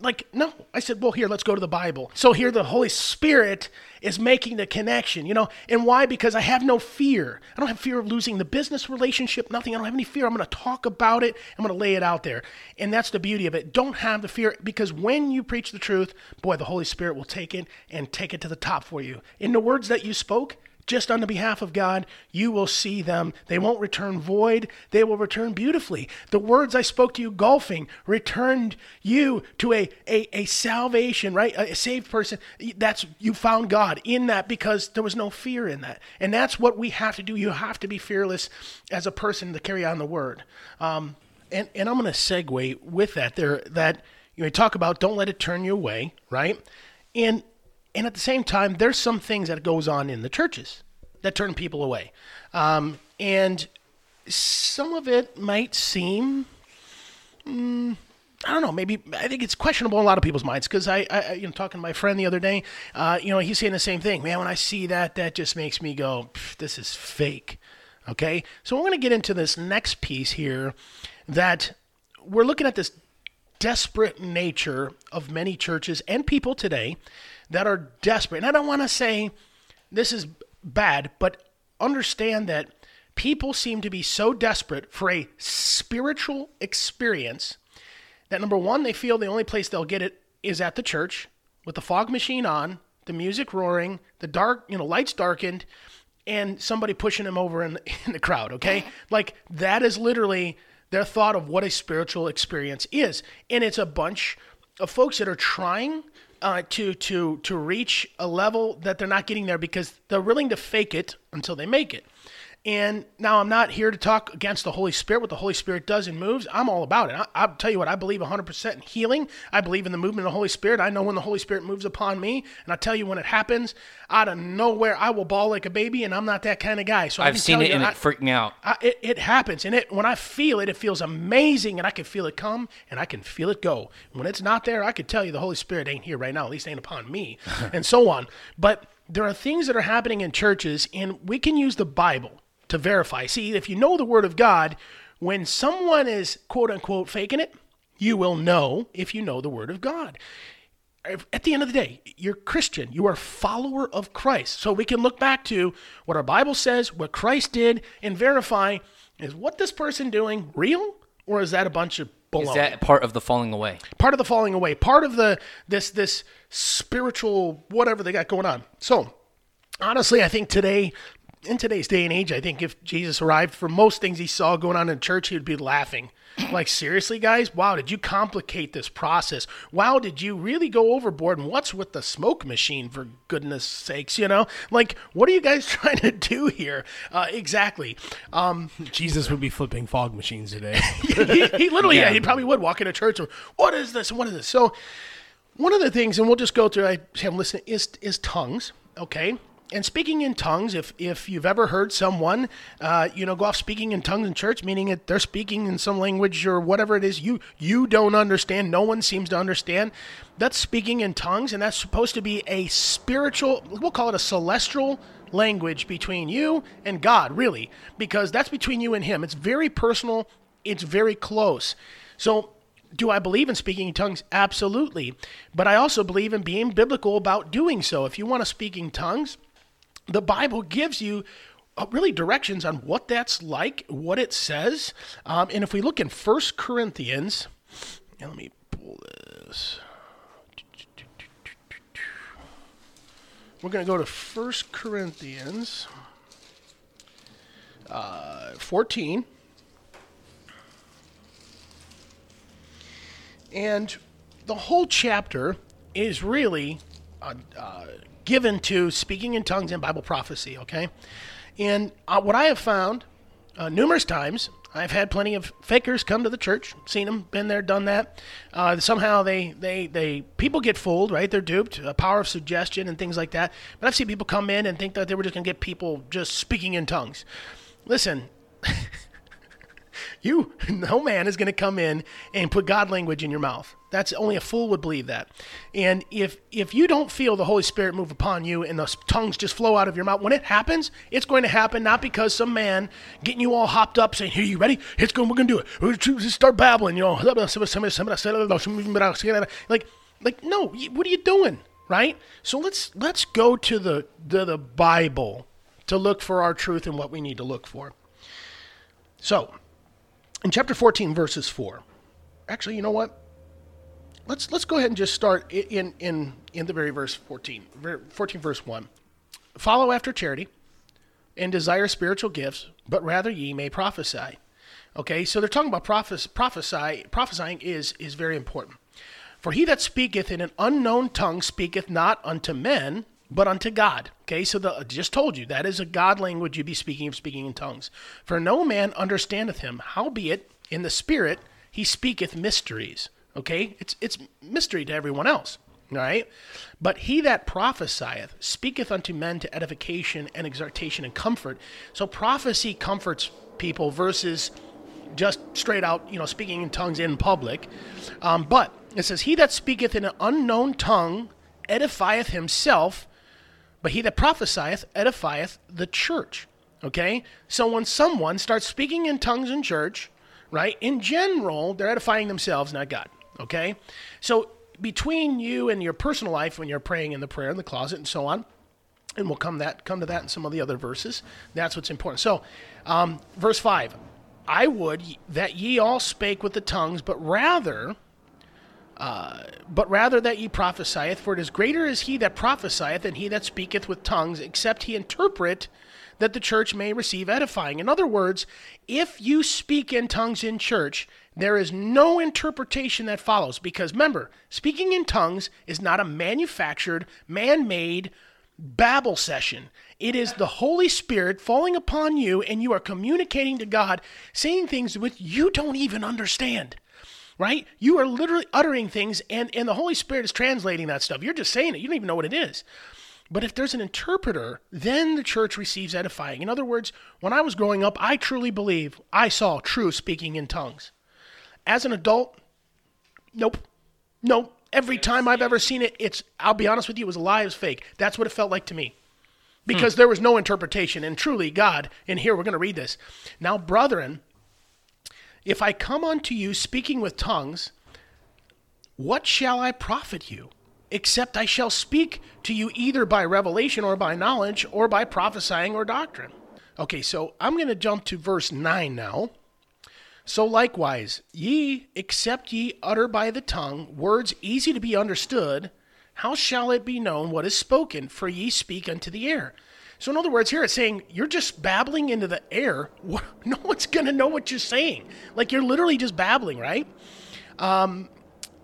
Speaker 2: Like, no. I said, well, here, let's go to the Bible. So here the Holy Spirit is making the connection, you know? And why? Because I have no fear. I don't have fear of losing the business relationship, nothing. I don't have any fear. I'm going to talk about it. I'm going to lay it out there. And that's the beauty of it. Don't have the fear because when you preach the truth, boy, the Holy Spirit will take it and take it to the top for you. In the words that you spoke, just on the behalf of God, you will see them. They won't return void, they will return beautifully. The words I spoke to you golfing returned you to a, a, a salvation, right? A saved person. That's you found God in that because there was no fear in that. And that's what we have to do. You have to be fearless as a person to carry on the word. Um, and, and I'm going to segue with that there that you know, talk about don't let it turn you away, right? And and at the same time, there's some things that goes on in the churches that turn people away, um, and some of it might seem. Mm, I don't know. Maybe I think it's questionable in a lot of people's minds because I, I, you know, talking to my friend the other day, uh, you know, he's saying the same thing. Man, when I see that, that just makes me go, "This is fake." Okay, so we're going to get into this next piece here, that we're looking at this desperate nature of many churches and people today that are desperate. And I don't want to say this is bad, but understand that people seem to be so desperate for a spiritual experience that number one, they feel the only place they'll get it is at the church with the fog machine on, the music roaring, the dark, you know, lights darkened, and somebody pushing them over in the, in the crowd, okay? Like that is literally their thought of what a spiritual experience is. And it's a bunch of folks that are trying uh, to to to reach a level that they're not getting there because they're willing to fake it until they make it. And now I'm not here to talk against the Holy Spirit, what the Holy Spirit does and moves. I'm all about it. I, will tell you what, I believe 100% in healing. I believe in the movement of the Holy Spirit. I know when the Holy Spirit moves upon me. And I tell you, when it happens, out of nowhere, I will bawl like a baby. And I'm not that kind of guy. So
Speaker 1: I've seen it
Speaker 2: you,
Speaker 1: and
Speaker 2: I,
Speaker 1: it freaked me out.
Speaker 2: I, it, it happens. And it when I feel it, it feels amazing. And I can feel it come and I can feel it go. When it's not there, I could tell you the Holy Spirit ain't here right now, at least ain't upon me, and so on. But there are things that are happening in churches, and we can use the Bible to verify. See, if you know the Word of God, when someone is quote unquote faking it, you will know if you know the Word of God. At the end of the day, you're Christian. You are a follower of Christ. So we can look back to what our Bible says, what Christ did, and verify is what this person doing real or is that a bunch of baloney?
Speaker 1: Is that part of the falling away?
Speaker 2: part of the falling away, part of the this this spiritual whatever they got going on. So honestly, I think today in today's day and age, I think if Jesus arrived for most things he saw going on in church, he would be laughing. Like, seriously, guys? Wow, did you complicate this process? Wow, did you really go overboard? And what's with the smoke machine, for goodness sakes? You know, like, what are you guys trying to do here? Uh, exactly. Um,
Speaker 3: Jesus would be flipping fog machines today.
Speaker 2: he, he literally, yeah.
Speaker 1: Yeah.
Speaker 2: he probably would walk into church and, what is this? What is this? So, one of the things, and we'll just go through, I am listening, is, is tongues, okay? And speaking in tongues, if, if you've ever heard someone, uh, you know, go off speaking in tongues in church, meaning that they're speaking in some language or whatever it is you you don't understand, no one seems to understand. That's speaking in tongues, and that's supposed to be a spiritual, we'll call it a celestial language between you and God, really, because that's between you and Him. It's very personal. It's very close. So do I believe in speaking in tongues? Absolutely. But I also believe in being biblical about doing so. If you want to speak in tongues, the Bible gives you uh, really directions on what that's like, what it says. Um, and if we look in First Corinthians, let me pull this. We're going to go to First Corinthians uh, 14. And the whole chapter is really uh, uh, given to speaking in tongues and Bible prophecy, okay? And uh, what I have found uh, numerous times. I've had plenty of fakers come to the church, seen them, been there, done that. Uh, somehow they, they, they, people get fooled, right? They're duped, a power of suggestion and things like that. But I've seen people come in and think that they were just going to get people just speaking in tongues. Listen, you, no man is going to come in and put God language in your mouth. That's only a fool would believe that. And if if you don't feel the Holy Spirit move upon you and the tongues just flow out of your mouth, when it happens, it's going to happen not because some man getting you all hopped up saying, "Here, you ready? It's going. We're going to do it. We're going to start babbling." You know, like like no. What are you doing? Right. So let's let's go to the the, the Bible to look for our truth and what we need to look for. So, in chapter 14, verses 4. Actually, you know what? Let's let's go ahead and just start in in in the very verse 14 14 verse 1 follow after charity and desire spiritual gifts but rather ye may prophesy okay so they're talking about prophes- prophesy prophesying is is very important for he that speaketh in an unknown tongue speaketh not unto men but unto God. Okay, so the just told you that is a God language you be speaking of speaking in tongues. For no man understandeth him, howbeit in the spirit he speaketh mysteries. Okay? It's it's mystery to everyone else. Right? But he that prophesieth speaketh unto men to edification and exhortation and comfort. So prophecy comforts people versus just straight out, you know, speaking in tongues in public. Um, but it says, He that speaketh in an unknown tongue edifieth himself, but he that prophesieth edifieth the church. Okay? So when someone starts speaking in tongues in church, right, in general, they're edifying themselves, not God. Okay? So between you and your personal life when you're praying in the prayer in the closet and so on, and we'll come that come to that in some of the other verses. That's what's important. So, um, verse five, I would that ye all spake with the tongues, but rather, uh, but rather that ye prophesieth. For it is greater is he that prophesieth than he that speaketh with tongues, except he interpret, that the church may receive edifying. In other words, if you speak in tongues in church, there is no interpretation that follows because remember, speaking in tongues is not a manufactured, man made Babel session. It is the Holy Spirit falling upon you and you are communicating to God, saying things which you don't even understand. Right? You are literally uttering things and, and the Holy Spirit is translating that stuff. You're just saying it. You don't even know what it is. But if there's an interpreter, then the church receives edifying. In other words, when I was growing up, I truly believe I saw true speaking in tongues. As an adult, nope. Nope. Every time I've ever seen it, it's, I'll be honest with you, it was a lie, it was fake. That's what it felt like to me. Because hmm. there was no interpretation. And truly, God, and here we're going to read this. Now, brethren, if I come unto you speaking with tongues, what shall I profit you? Except I shall speak to you either by revelation or by knowledge or by prophesying or doctrine. Okay, so I'm going to jump to verse 9 now. So likewise, ye, except ye utter by the tongue words easy to be understood, how shall it be known what is spoken? For ye speak unto the air. So, in other words, here it's saying you're just babbling into the air. No one's going to know what you're saying. Like you're literally just babbling, right? Um,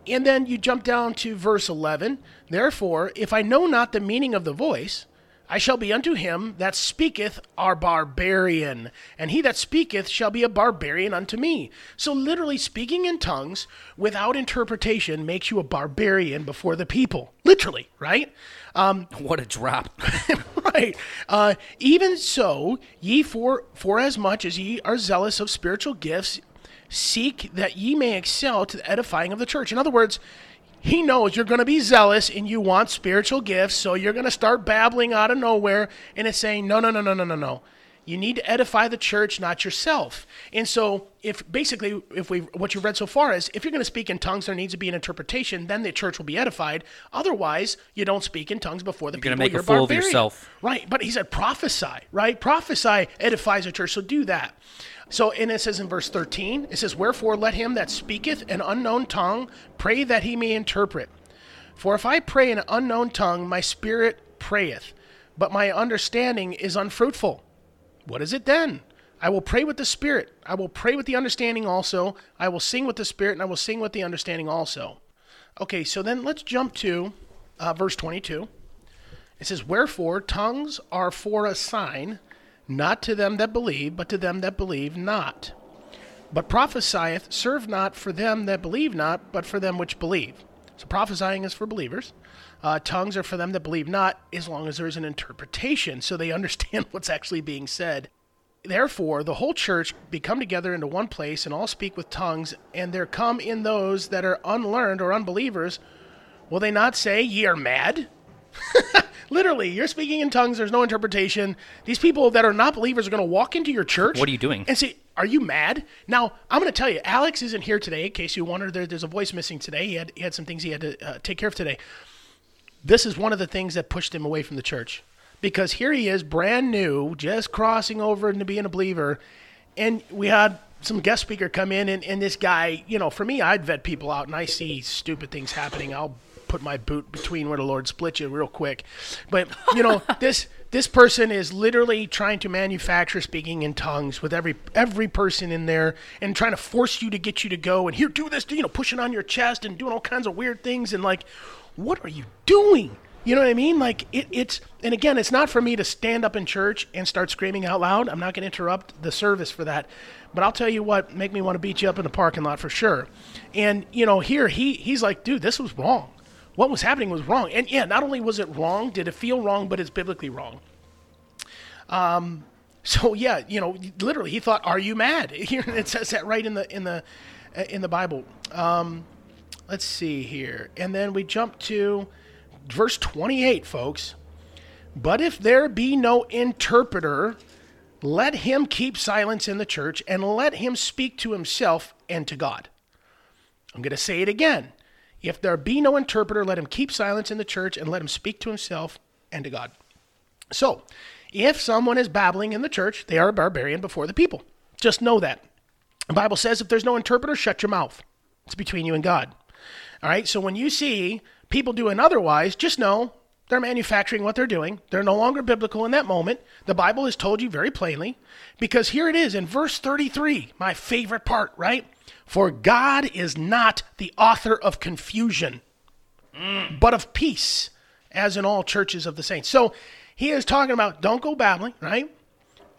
Speaker 2: and then you jump down to verse 11. Therefore, if I know not the meaning of the voice, I shall be unto him that speaketh our barbarian, and he that speaketh shall be a barbarian unto me. So, literally, speaking in tongues without interpretation makes you a barbarian before the people. Literally, right?
Speaker 1: Um, what a drop.
Speaker 2: right. Uh, even so, ye for, for as much as ye are zealous of spiritual gifts, seek that ye may excel to the edifying of the church. In other words, he knows you're going to be zealous and you want spiritual gifts, so you're going to start babbling out of nowhere and it's saying, no, no, no, no, no, no, no. You need to edify the church, not yourself. And so, if basically, if we what you've read so far is, if you're going to speak in tongues, there needs to be an interpretation. Then the church will be edified. Otherwise, you don't speak in tongues before the
Speaker 1: you're
Speaker 2: people.
Speaker 1: You're going to make
Speaker 2: a
Speaker 1: fool
Speaker 2: barbarian.
Speaker 1: of yourself,
Speaker 2: right? But he said, prophesy, right? Prophesy edifies a church. So do that. So, and it says in verse 13, it says, Wherefore let him that speaketh an unknown tongue pray that he may interpret. For if I pray in an unknown tongue, my spirit prayeth, but my understanding is unfruitful. What is it then? I will pray with the spirit. I will pray with the understanding also. I will sing with the spirit, and I will sing with the understanding also. Okay, so then let's jump to uh, verse 22. It says, Wherefore tongues are for a sign not to them that believe, but to them that believe not. But prophesieth, serve not for them that believe not, but for them which believe. So prophesying is for believers. Uh, tongues are for them that believe not, as long as there is an interpretation, so they understand what's actually being said. Therefore, the whole church be come together into one place, and all speak with tongues, and there come in those that are unlearned or unbelievers. Will they not say, Ye are mad? Literally, you're speaking in tongues, there's no interpretation. These people that are not believers are going to walk into your church.
Speaker 1: What are you doing?
Speaker 2: And say, Are you mad? Now, I'm going to tell you, Alex isn't here today, in case you wondered, there, there's a voice missing today. He had, he had some things he had to uh, take care of today. This is one of the things that pushed him away from the church. Because here he is, brand new, just crossing over into being a believer. And we had some guest speaker come in, and, and this guy, you know, for me, I'd vet people out, and I see stupid things happening. I'll put my boot between where the Lord split you real quick. But you know, this this person is literally trying to manufacture speaking in tongues with every every person in there and trying to force you to get you to go and here do this, you know, pushing on your chest and doing all kinds of weird things and like, what are you doing? You know what I mean? Like it, it's and again, it's not for me to stand up in church and start screaming out loud. I'm not going to interrupt the service for that. But I'll tell you what, make me want to beat you up in the parking lot for sure. And you know, here he he's like, dude, this was wrong what was happening was wrong. And yeah, not only was it wrong, did it feel wrong, but it's biblically wrong. Um, so yeah, you know, literally, he thought, "Are you mad?" It says that right in the in the uh, in the Bible. Um, let's see here, and then we jump to verse twenty-eight, folks. But if there be no interpreter, let him keep silence in the church, and let him speak to himself and to God. I'm going to say it again. If there be no interpreter, let him keep silence in the church and let him speak to himself and to God. So, if someone is babbling in the church, they are a barbarian before the people. Just know that. The Bible says if there's no interpreter, shut your mouth. It's between you and God. All right, so when you see people doing otherwise, just know they're manufacturing what they're doing. They're no longer biblical in that moment. The Bible has told you very plainly, because here it is in verse 33, my favorite part, right? For God is not the author of confusion, but of peace, as in all churches of the saints. So he is talking about don't go babbling, right?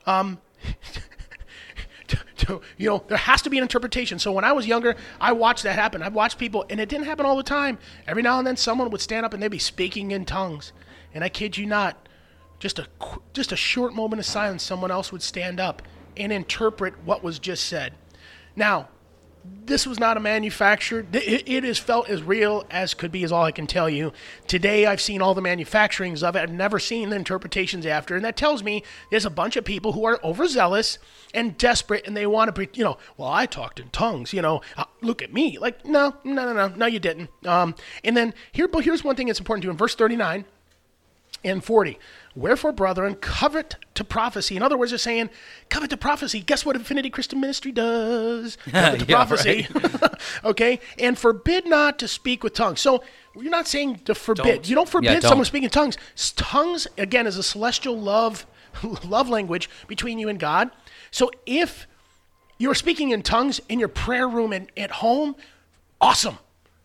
Speaker 2: Um, you know, there has to be an interpretation. So when I was younger, I watched that happen. I've watched people, and it didn't happen all the time. Every now and then, someone would stand up and they'd be speaking in tongues, and I kid you not, just a just a short moment of silence, someone else would stand up and interpret what was just said. Now, this was not a manufactured. It, is felt as real as could be, is all I can tell you. Today, I've seen all the manufacturings of it. I've never seen the interpretations after, and that tells me there's a bunch of people who are overzealous and desperate, and they want to, you know, well, I talked in tongues, you know, uh, look at me. Like, no, no, no, no, no, you didn't. Um, and then here, but here's one thing that's important to in verse 39 and 40. Wherefore, brethren, covet to prophecy. In other words, they're saying, covet to prophecy. Guess what Affinity Christian Ministry does? Covet to
Speaker 1: Yeah,
Speaker 2: prophecy. okay? And forbid not to speak with tongues. So you're not saying to forbid.
Speaker 1: Don't.
Speaker 2: You don't forbid
Speaker 1: Yeah, don't.
Speaker 2: someone speaking tongues. Tongues, again, is a celestial love, love language between you and God. So if you're speaking in tongues in your prayer room and at home, awesome.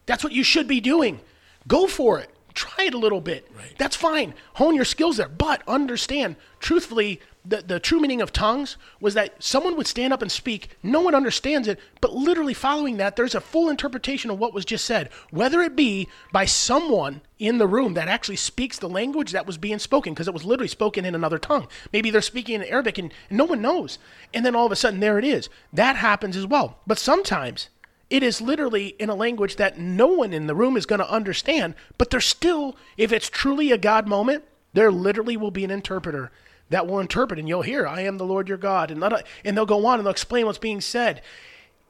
Speaker 2: That's what you should be doing. Go for it. Try it a little bit. That's fine. Hone your skills there. But understand, truthfully, the, the true meaning of tongues was that someone would stand up and speak. No one understands it, but literally following that, there's a full interpretation of what was just said, whether it be by someone in the room that actually speaks the language that was being spoken, because it was literally spoken in another tongue. Maybe they're speaking in Arabic and, and no one knows. And then all of a sudden, there it is. That happens as well. But sometimes, it is literally in a language that no one in the room is going to understand, but there's still, if it's truly a God moment, there literally will be an interpreter that will interpret, and you'll hear, I am the Lord your God. And, let- and they'll go on and they'll explain what's being said.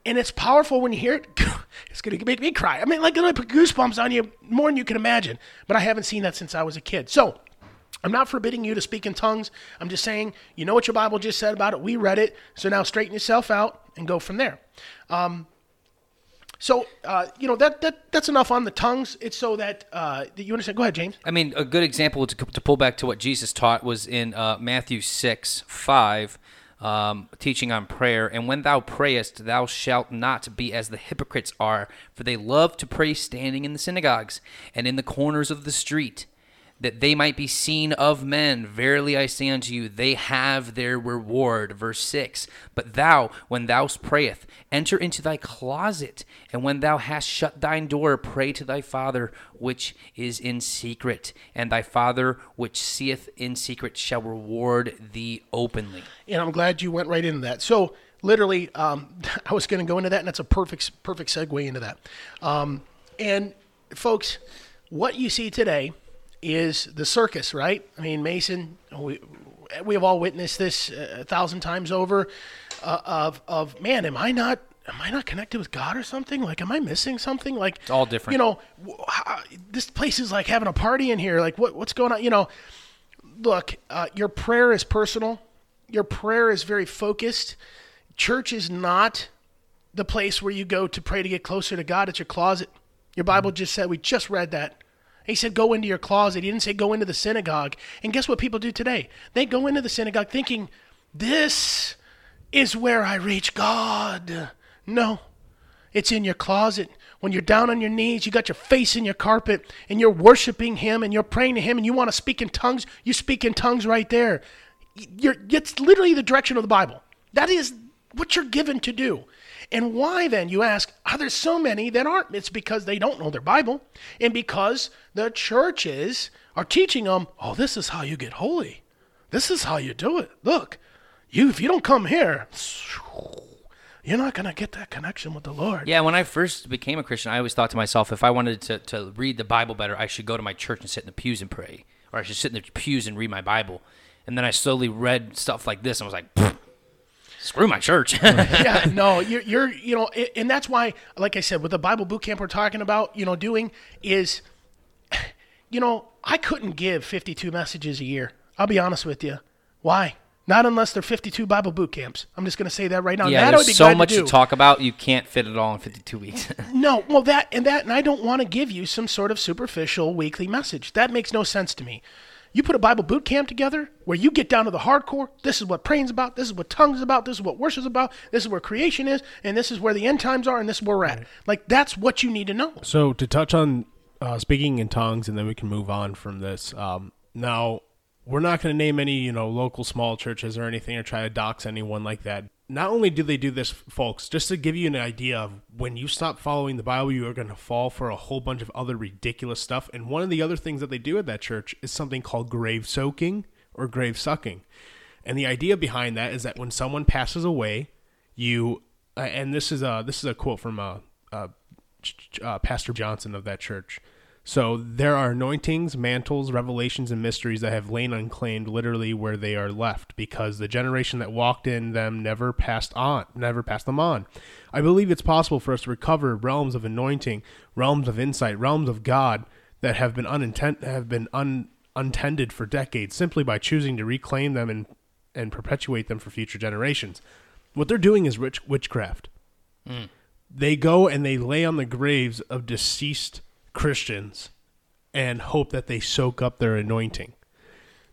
Speaker 2: And it's powerful when you hear it. It's going to make me cry. I mean, like, it'll put goosebumps on you more than you can imagine. But I haven't seen that since I was a kid. So, I'm not forbidding you to speak in tongues. I'm just saying, you know what your Bible just said about it. We read it. So now straighten yourself out and go from there. Um, so, uh, you know, that, that that's enough on the tongues. It's so that, uh, that you understand. Go ahead, James.
Speaker 1: I mean, a good example to, to pull back to what Jesus taught was in uh, Matthew 6 5, um, teaching on prayer. And when thou prayest, thou shalt not be as the hypocrites are, for they love to pray standing in the synagogues and in the corners of the street, that they might be seen of men. Verily I say unto you, they have their reward. Verse 6 But thou, when thou prayest, enter into thy closet, and when thou hast shut thine door, pray to thy Father which is in secret, and thy Father which seeth in secret shall reward thee openly.
Speaker 2: And I'm glad you went right into that. So, literally, um, I was going to go into that, and that's a perfect, perfect segue into that. Um, and, folks, what you see today is the circus, right? I mean, Mason, we, we have all witnessed this a thousand times over. Uh, of of man, am I not am I not connected with God or something? Like, am I missing something? Like, it's
Speaker 1: all different.
Speaker 2: You know, how, this place is like having a party in here. Like, what what's going on? You know, look, uh, your prayer is personal. Your prayer is very focused. Church is not the place where you go to pray to get closer to God. It's your closet. Your Bible just said we just read that he said, go into your closet. He didn't say go into the synagogue. And guess what people do today? They go into the synagogue thinking, this is where I reach God. No, it's in your closet. When you're down on your knees, you got your face in your carpet, and you're worshiping Him and you're praying to Him, and you want to speak in tongues, you speak in tongues right there. You're, it's literally the direction of the Bible. That is what you're given to do. And why then, you ask, are there so many that aren't? It's because they don't know their Bible and because the churches are teaching them, oh, this is how you get holy. This is how you do it. Look, you if you don't come here, you're not going to get that connection with the Lord.
Speaker 1: Yeah, when I first became a Christian, I always thought to myself, if I wanted to, to read the Bible better, I should go to my church and sit in the pews and pray, or I should sit in the pews and read my Bible. And then I slowly read stuff like this and was like, screw my church.
Speaker 2: yeah, no, you're, you're, you know, and that's why, like I said, with the Bible boot camp we're talking about, you know, doing is, you know, I couldn't give 52 messages a year. I'll be honest with you. Why? Not unless they're 52 Bible boot camps. I'm just going to say that right now.
Speaker 1: Yeah,
Speaker 2: that
Speaker 1: there's so much to, to, talk about. You can't fit it all in 52 weeks.
Speaker 2: no, well, that and that, and I don't want to give you some sort of superficial weekly message. That makes no sense to me. You put a Bible boot camp together where you get down to the hardcore. This is what praying's about. This is what tongues is about. This is what worship's about. This is where creation is, and this is where the end times are, and this is where we're at. Like that's what you need to know.
Speaker 3: So to touch on uh, speaking in tongues, and then we can move on from this. Um, now we're not going to name any you know local small churches or anything or try to dox anyone like that not only do they do this, folks, just to give you an idea of when you stop following the Bible, you are going to fall for a whole bunch of other ridiculous stuff. And one of the other things that they do at that church is something called grave soaking or grave sucking. And the idea behind that is that when someone passes away, you uh, and this is a this is a quote from uh, uh, uh Pastor Johnson of that church. So there are anointings, mantles, revelations, and mysteries that have lain unclaimed literally where they are left because the generation that walked in them never passed on, never passed them on. I believe it's possible for us to recover realms of anointing, realms of insight, realms of God that have been unintent have been un, untended for decades simply by choosing to reclaim them and and perpetuate them for future generations. What they're doing is rich witchcraft. Mm. They go and they lay on the graves of deceased Christians and hope that they soak up their anointing.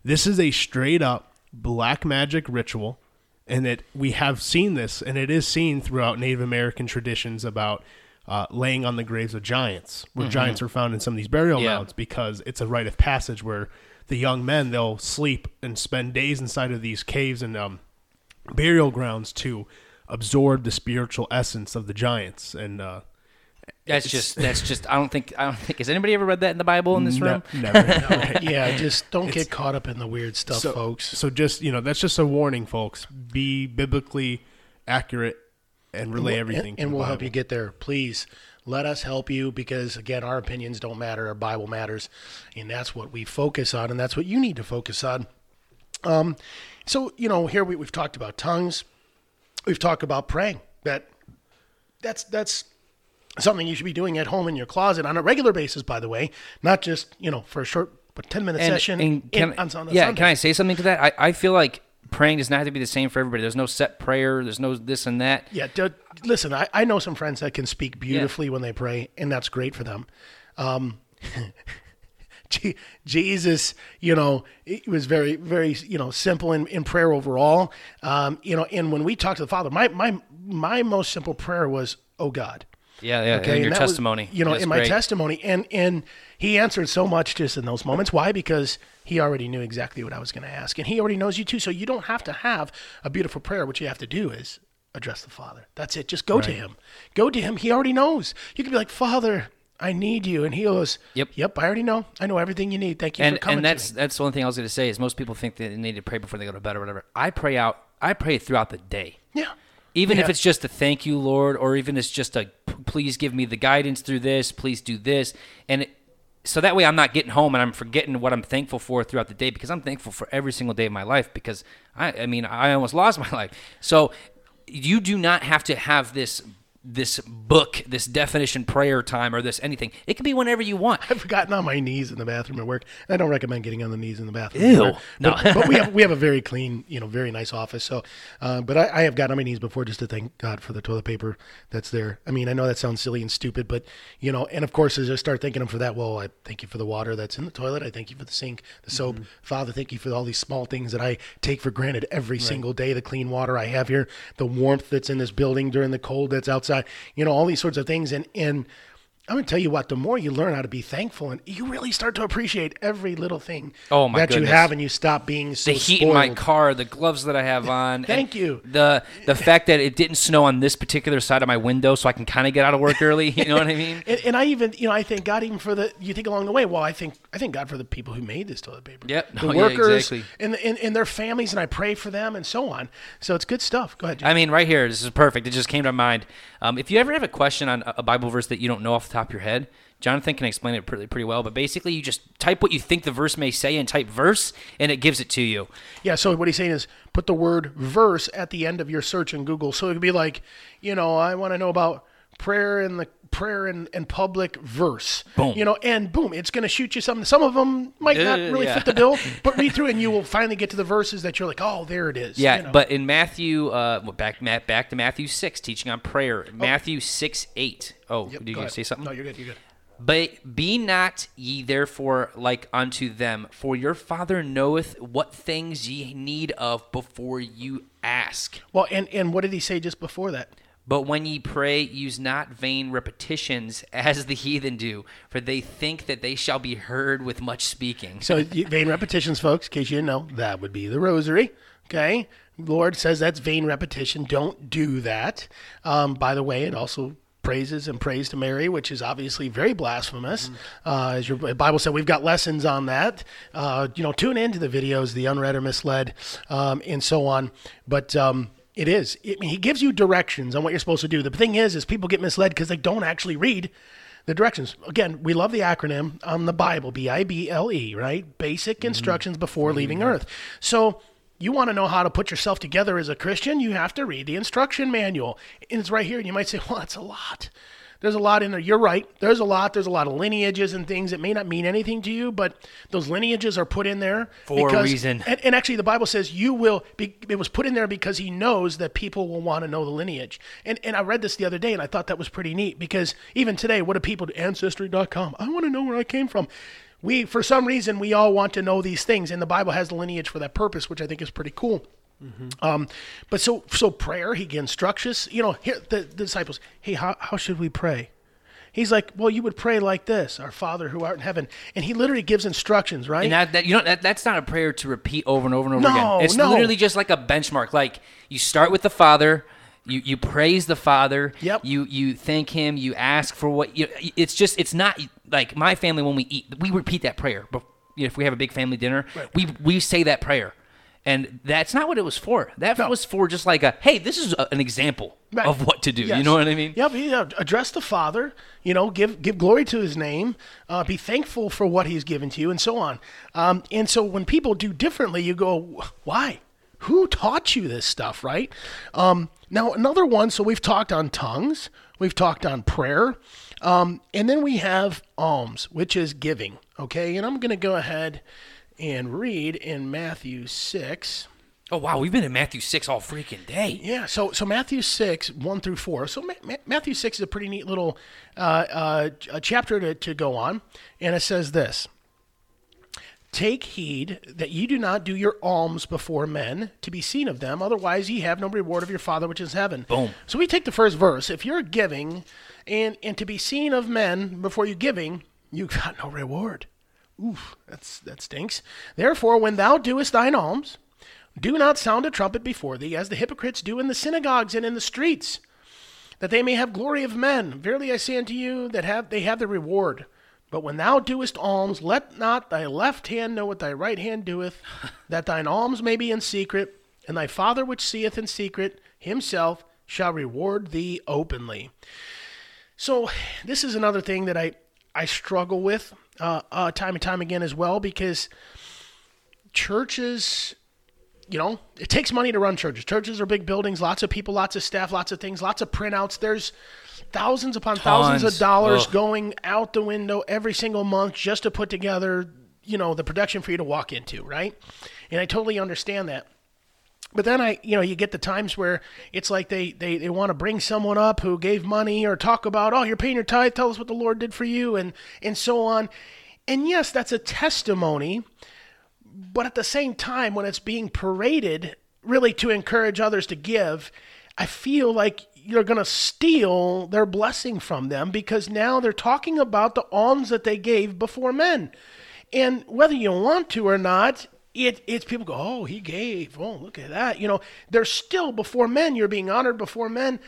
Speaker 3: This is a straight up black magic ritual, and that we have seen this, and it is seen throughout Native American traditions about uh, laying on the graves of giants, where mm-hmm. giants are found in some of these burial yeah. mounds, because it's a rite of passage where the young men they'll sleep and spend days inside of these caves and um, burial grounds to absorb the spiritual essence of the giants and uh,
Speaker 1: that's just that's just I don't think I don't think has anybody ever read that in the Bible in this
Speaker 3: no,
Speaker 1: room?
Speaker 3: Never. No.
Speaker 2: yeah, just don't it's, get caught up in the weird stuff,
Speaker 3: so,
Speaker 2: folks.
Speaker 3: So just you know, that's just a warning, folks. Be biblically accurate and relay everything.
Speaker 2: And, and we'll Bible. help you get there. Please let us help you because again, our opinions don't matter. Our Bible matters, and that's what we focus on, and that's what you need to focus on. Um, so you know, here we, we've talked about tongues. We've talked about praying. That that's that's something you should be doing at home in your closet on a regular basis, by the way, not just, you know, for a short but 10 minute and, session. And
Speaker 1: can,
Speaker 2: in, on, on
Speaker 1: yeah,
Speaker 2: Sunday.
Speaker 1: can I say something to that? I, I feel like praying does not have to be the same for everybody. There's no set prayer. There's no this and that.
Speaker 2: Yeah. D- listen, I, I know some friends that can speak beautifully yeah. when they pray, and that's great for them. Um, Jesus, you know, it was very, very, you know, simple in, in prayer overall. Um, you know, and when we talked to the Father, my my my most simple prayer was, "Oh God,
Speaker 1: Yeah, yeah,
Speaker 2: Okay,
Speaker 1: in your
Speaker 2: that was,
Speaker 1: testimony.
Speaker 2: you know, in my
Speaker 1: great.
Speaker 2: testimony, and and he answered so much just in those moments. Why? Because he already knew exactly what I was going to ask, and he already knows you too. So you don't have to have a beautiful prayer. What you have to do is address the Father. That's it. Just go to him. Go to him. He already knows. You can be like, Father, I need you, and he goes,
Speaker 1: Yep.
Speaker 2: yep. I already know. I know everything you need. Thank you
Speaker 1: and
Speaker 2: for coming.
Speaker 1: and that's that's the one thing I was going to say is most people think they need to pray before they go to bed or whatever. I pray out. I pray throughout the day.
Speaker 2: yeah.
Speaker 1: Even if it's just a thank you, Lord, or even it's just a please give me the guidance through this, please do this, and it, so that way I'm not getting home and I'm forgetting what I'm thankful for throughout the day because I'm thankful for every single day of my life because I, I mean, I almost lost my life. So you do not have to have this this book, this definition prayer time or this anything. It can be whenever you want.
Speaker 2: I've gotten on my knees in the bathroom at work. I don't recommend getting on the knees in the bathroom.
Speaker 1: Ew.
Speaker 2: But,
Speaker 1: No.
Speaker 2: but we have we have a very clean, you know, very nice office. So, uh, but I, I have gotten on my knees before just to thank God for the toilet paper that's there. I mean, I know that sounds silly and stupid, but you know, and of course, as I start thanking Him for that, well, I thank you for the water that's in the toilet. I thank you for the sink, the soap. Father, thank you for all these small things that I take for granted every single day. The clean water I have here, the warmth that's in this building during the cold that's outside. You know, all these sorts of things, and and I'm gonna tell you what. The more you learn how to be thankful, and you really start to appreciate every little thing
Speaker 1: Oh, my
Speaker 2: that you have, and you stop being so
Speaker 1: the heat
Speaker 2: spoiled.
Speaker 1: in my car, the gloves that I have on.
Speaker 2: Thank you.
Speaker 1: The the fact that it didn't snow on this particular side of my window, so I can kind of get out of work early. You know what I mean?
Speaker 2: And, and I even, you know, I thank God even for the. You think along the way. Well, I think I thank God for the people who made this toilet paper.
Speaker 1: Yep.
Speaker 2: The
Speaker 1: Oh, yeah,
Speaker 2: workers
Speaker 1: exactly.
Speaker 2: and, and and their families, and I pray for them, and so on. So it's good stuff. Go ahead. Jim.
Speaker 1: I mean, right here, this is perfect. It just came to mind. Um, if you ever have a question on a a Bible verse that you don't know off the top of your head, Jonathan can explain it pretty pretty well. But basically, you just type what you think the verse may say and type verse, and it gives it to you.
Speaker 2: Yeah, so what he's saying is put the word verse at the end of your search in Google. So it could be like, you know, I want to know about prayer in the prayer in, in public verse.
Speaker 1: Boom.
Speaker 2: You know, and boom, it's going to shoot you something. Some of them might not
Speaker 1: Uh,
Speaker 2: really
Speaker 1: yeah.
Speaker 2: fit the bill, but read through and you will finally get to the verses that you're like, oh, there it is.
Speaker 1: Yeah,
Speaker 2: you know.
Speaker 1: but in Matthew, uh, back back to Matthew six, teaching on prayer. Matthew six eight. Oh,
Speaker 2: Yep,
Speaker 1: did you say something?
Speaker 2: No, you're good. You're good.
Speaker 1: But be not ye therefore like unto them, for your Father knoweth what things ye need of before you ask.
Speaker 2: Well, and, and what did he say just before that?
Speaker 1: But when ye pray, use not vain repetitions as the heathen do, for they think that they shall be heard with much speaking.
Speaker 2: So vain repetitions, folks, in case you didn't know, that would be the rosary. Okay. Lord says that's vain repetition. Don't do that. Um, by the way, it also praises and prays to Mary, which is obviously very blasphemous. Uh, as your Bible said, we've got lessons on that. Uh, you know, tune into the videos, the unread or misled, um, and so on. But um, it is. I mean, he gives you directions on what you're supposed to do. The thing is, is people get misled because they don't actually read the directions. Again, we love the acronym on the Bible, B I B L E, right? Basic mm-hmm. instructions before mm-hmm. leaving Earth. So you want to know how to put yourself together as a Christian, you have to read the instruction manual. And it's right here. And you might say, well, that's a lot. There's a lot in there. You're right. There's a lot. There's a lot of lineages and things that may not mean anything to you, but those lineages are put in there
Speaker 1: For a reason.
Speaker 2: And, and actually, the Bible says you will. Be, it was put in there because He knows that people will want to know the lineage. And and I read this the other day, and I thought that was pretty neat because even today, what do people do? Ancestry.com. I want to know where I came from. We, for some reason, we all want to know these things, and the Bible has the lineage for that purpose, which I think is pretty cool. Um, but so so prayer, he instructs us. You know, here the, the disciples. Hey, how how should we pray? He's like, well, you would pray like this, Our Father who art in heaven, and he literally gives instructions, right?
Speaker 1: And that, that you know that, that's not a prayer to repeat over and over and over
Speaker 2: No,
Speaker 1: again. It's
Speaker 2: no.
Speaker 1: literally just like a benchmark. Like you start with the Father, you you praise the Father.
Speaker 2: Yep.
Speaker 1: You you thank Him. You ask for what you. It's just it's not like my family when we eat. We repeat that prayer. But if we have a big family dinner, we we say that prayer. And that's not what it was for. That
Speaker 2: No.
Speaker 1: was for just like a, hey, this is a, an example
Speaker 2: Right.
Speaker 1: of what to do. You know what I mean?
Speaker 2: Yep. Yeah. Address the Father. You know, give give glory to His name. Uh, be thankful for what He's given to you, and so on. Um, and so when people do differently, you go, why? Who taught you this stuff, right? Um, now another one. So we've talked on tongues. We've talked on prayer. Um, and then we have alms, which is giving. Okay. And I'm going to go ahead and read in Matthew six.
Speaker 1: Oh wow, we've been in Matthew six all freaking day.
Speaker 2: Yeah, so so Matthew six one through four. So Ma- Ma- Matthew six is a pretty neat little uh, uh, chapter to, to go on, and it says this: Take heed that ye do not do your alms before men to be seen of them, otherwise ye have no reward of your Father which is heaven.
Speaker 1: Boom.
Speaker 2: So we take the first verse. If you're giving and and to be seen of men before you giving, you got no reward. Oof, that's that stinks. Therefore, when thou doest thine alms, do not sound a trumpet before thee, as the hypocrites do in the synagogues and in the streets, that they may have glory of men. Verily I say unto you that have they have the reward. But when thou doest alms, let not thy left hand know what thy right hand doeth, that thine alms may be in secret, and thy Father which seeth in secret himself shall reward thee openly. So this is another thing that I I struggle with uh, uh, time and time again as well because churches, you know, it takes money to run churches. Churches are big buildings, lots of people, lots of staff, lots of things, lots of printouts. There's thousands upon thousands of dollars
Speaker 1: Ugh.
Speaker 2: going out the window every single month just to put together, you know, the production for you to walk into, right? And I totally understand that. But then I, you know, you get the times where it's like they, they, they want to bring someone up who gave money or talk about, oh, you're paying your tithe, tell us what the Lord did for you, and and so on. And yes, that's a testimony, but at the same time, when it's being paraded, really to encourage others to give, I feel like you're going to steal their blessing from them because now they're talking about the alms that they gave before men. And whether you want to or not, it, it's people go, oh, he gave. Oh, look at that. You know, they're still before men. You're being honored before men,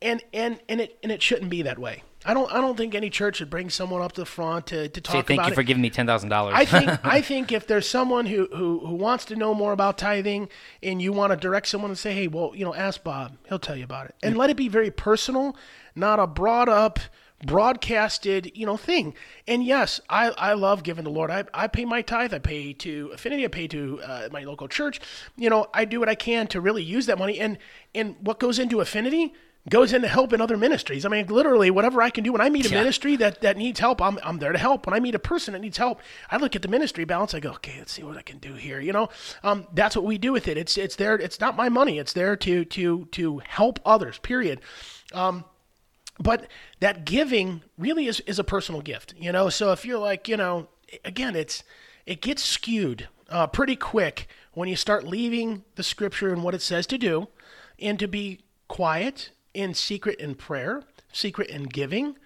Speaker 2: and and and it and it shouldn't be that way. I don't I don't think any church should bring someone up to the front to, to talk
Speaker 1: Say thank
Speaker 2: about
Speaker 1: you
Speaker 2: it.
Speaker 1: for giving me ten thousand dollars.
Speaker 2: I think I think if there's someone who, who who wants to know more about tithing and you want to direct someone and say, hey, well, you know, ask Bob, he'll tell you about it, and let it be very personal, not a brought up, broadcasted, you know, thing. And yes, I, I love giving the Lord. I, I pay my tithe. I pay to Affinity. I pay to uh, my local church. You know, I do what I can to really use that money. And and what goes into Affinity goes into helping other ministries. I mean, literally, whatever I can do when I meet a
Speaker 1: Yeah.
Speaker 2: ministry that, that needs help, I'm, I'm there to help. When I meet a person that needs help, I look at the ministry balance. I go, okay, let's see what I can do here. You know, um, that's what we do with it. It's it's there. It's not my money. It's there to to to help others. Period. Um, but that giving really is, is a personal gift, you know. So if you're like, you know, again, it's it gets skewed uh, pretty quick when you start leaving the scripture and what it says to do, and to be quiet in secret in prayer, secret in giving,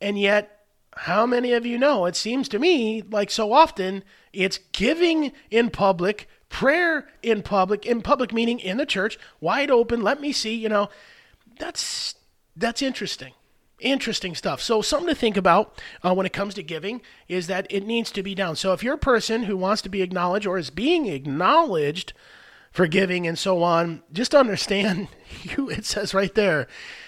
Speaker 2: and yet how many of you know? It seems to me like so often it's giving in public, prayer in public, in public meaning in the church, wide open. Let me see. You know, that's that's interesting interesting stuff. So something to think about uh, when it comes to giving is that it needs to be done so if you're a person who wants to be acknowledged or is being acknowledged for giving and so on just understand you it says right there.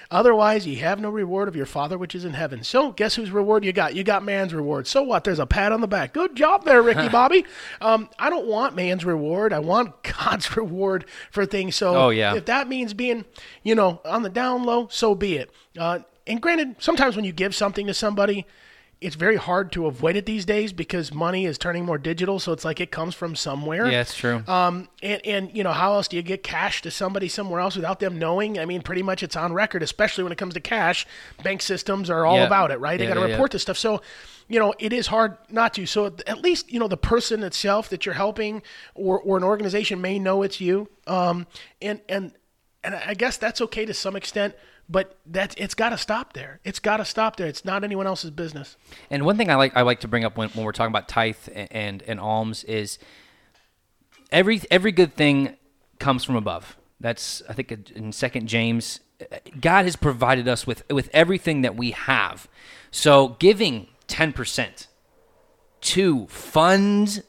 Speaker 2: Otherwise ye have no reward of your father which is in heaven. So guess whose reward you got? You got man's reward. So what? There's a pat on the back. Good job there ricky bobby. Um, i don't want man's reward. I want god's reward for things. So
Speaker 1: Oh, yeah.
Speaker 2: if that means being, you know, on the down low, so be it. Uh, and granted, sometimes when you give something to somebody, it's very hard to avoid it these days because money is turning more digital. So it's like it comes from somewhere.
Speaker 1: yeah, it's true.
Speaker 2: Um, and, and you know, how else do you get cash to somebody somewhere else without them knowing? I mean, pretty much it's on record, especially when it comes to cash. Bank systems are all
Speaker 1: Yeah.
Speaker 2: about it, right? They got to
Speaker 1: yeah, yeah.
Speaker 2: report this stuff. So, you know, it is hard not to. So at least, you know, the person itself that you're helping or, or an organization may know it's you. Um, and, and, and I guess that's okay to some extent, but that it's got to stop there. It's got to stop there. It's not anyone else's business.
Speaker 1: And one thing I like I like to bring up when, when we're talking about tithe and, and and alms is every every good thing comes from above. That's I think in Second James, God has provided us with with everything that we have. So giving ten percent to fund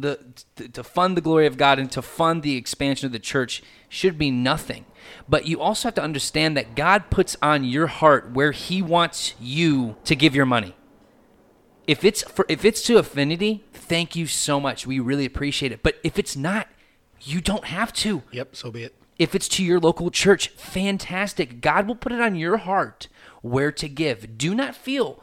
Speaker 1: the to- fund the glory of God and to fund the expansion of the church should be nothing. But you also have to understand that God puts on your heart where he wants you to give your money. If it's for if it's to affinity, thank you so much. We really appreciate it. But if it's not, you don't have to.
Speaker 2: Yep. So be it.
Speaker 1: If it's to your local church, fantastic. God will put it on your heart where to give. Do not feel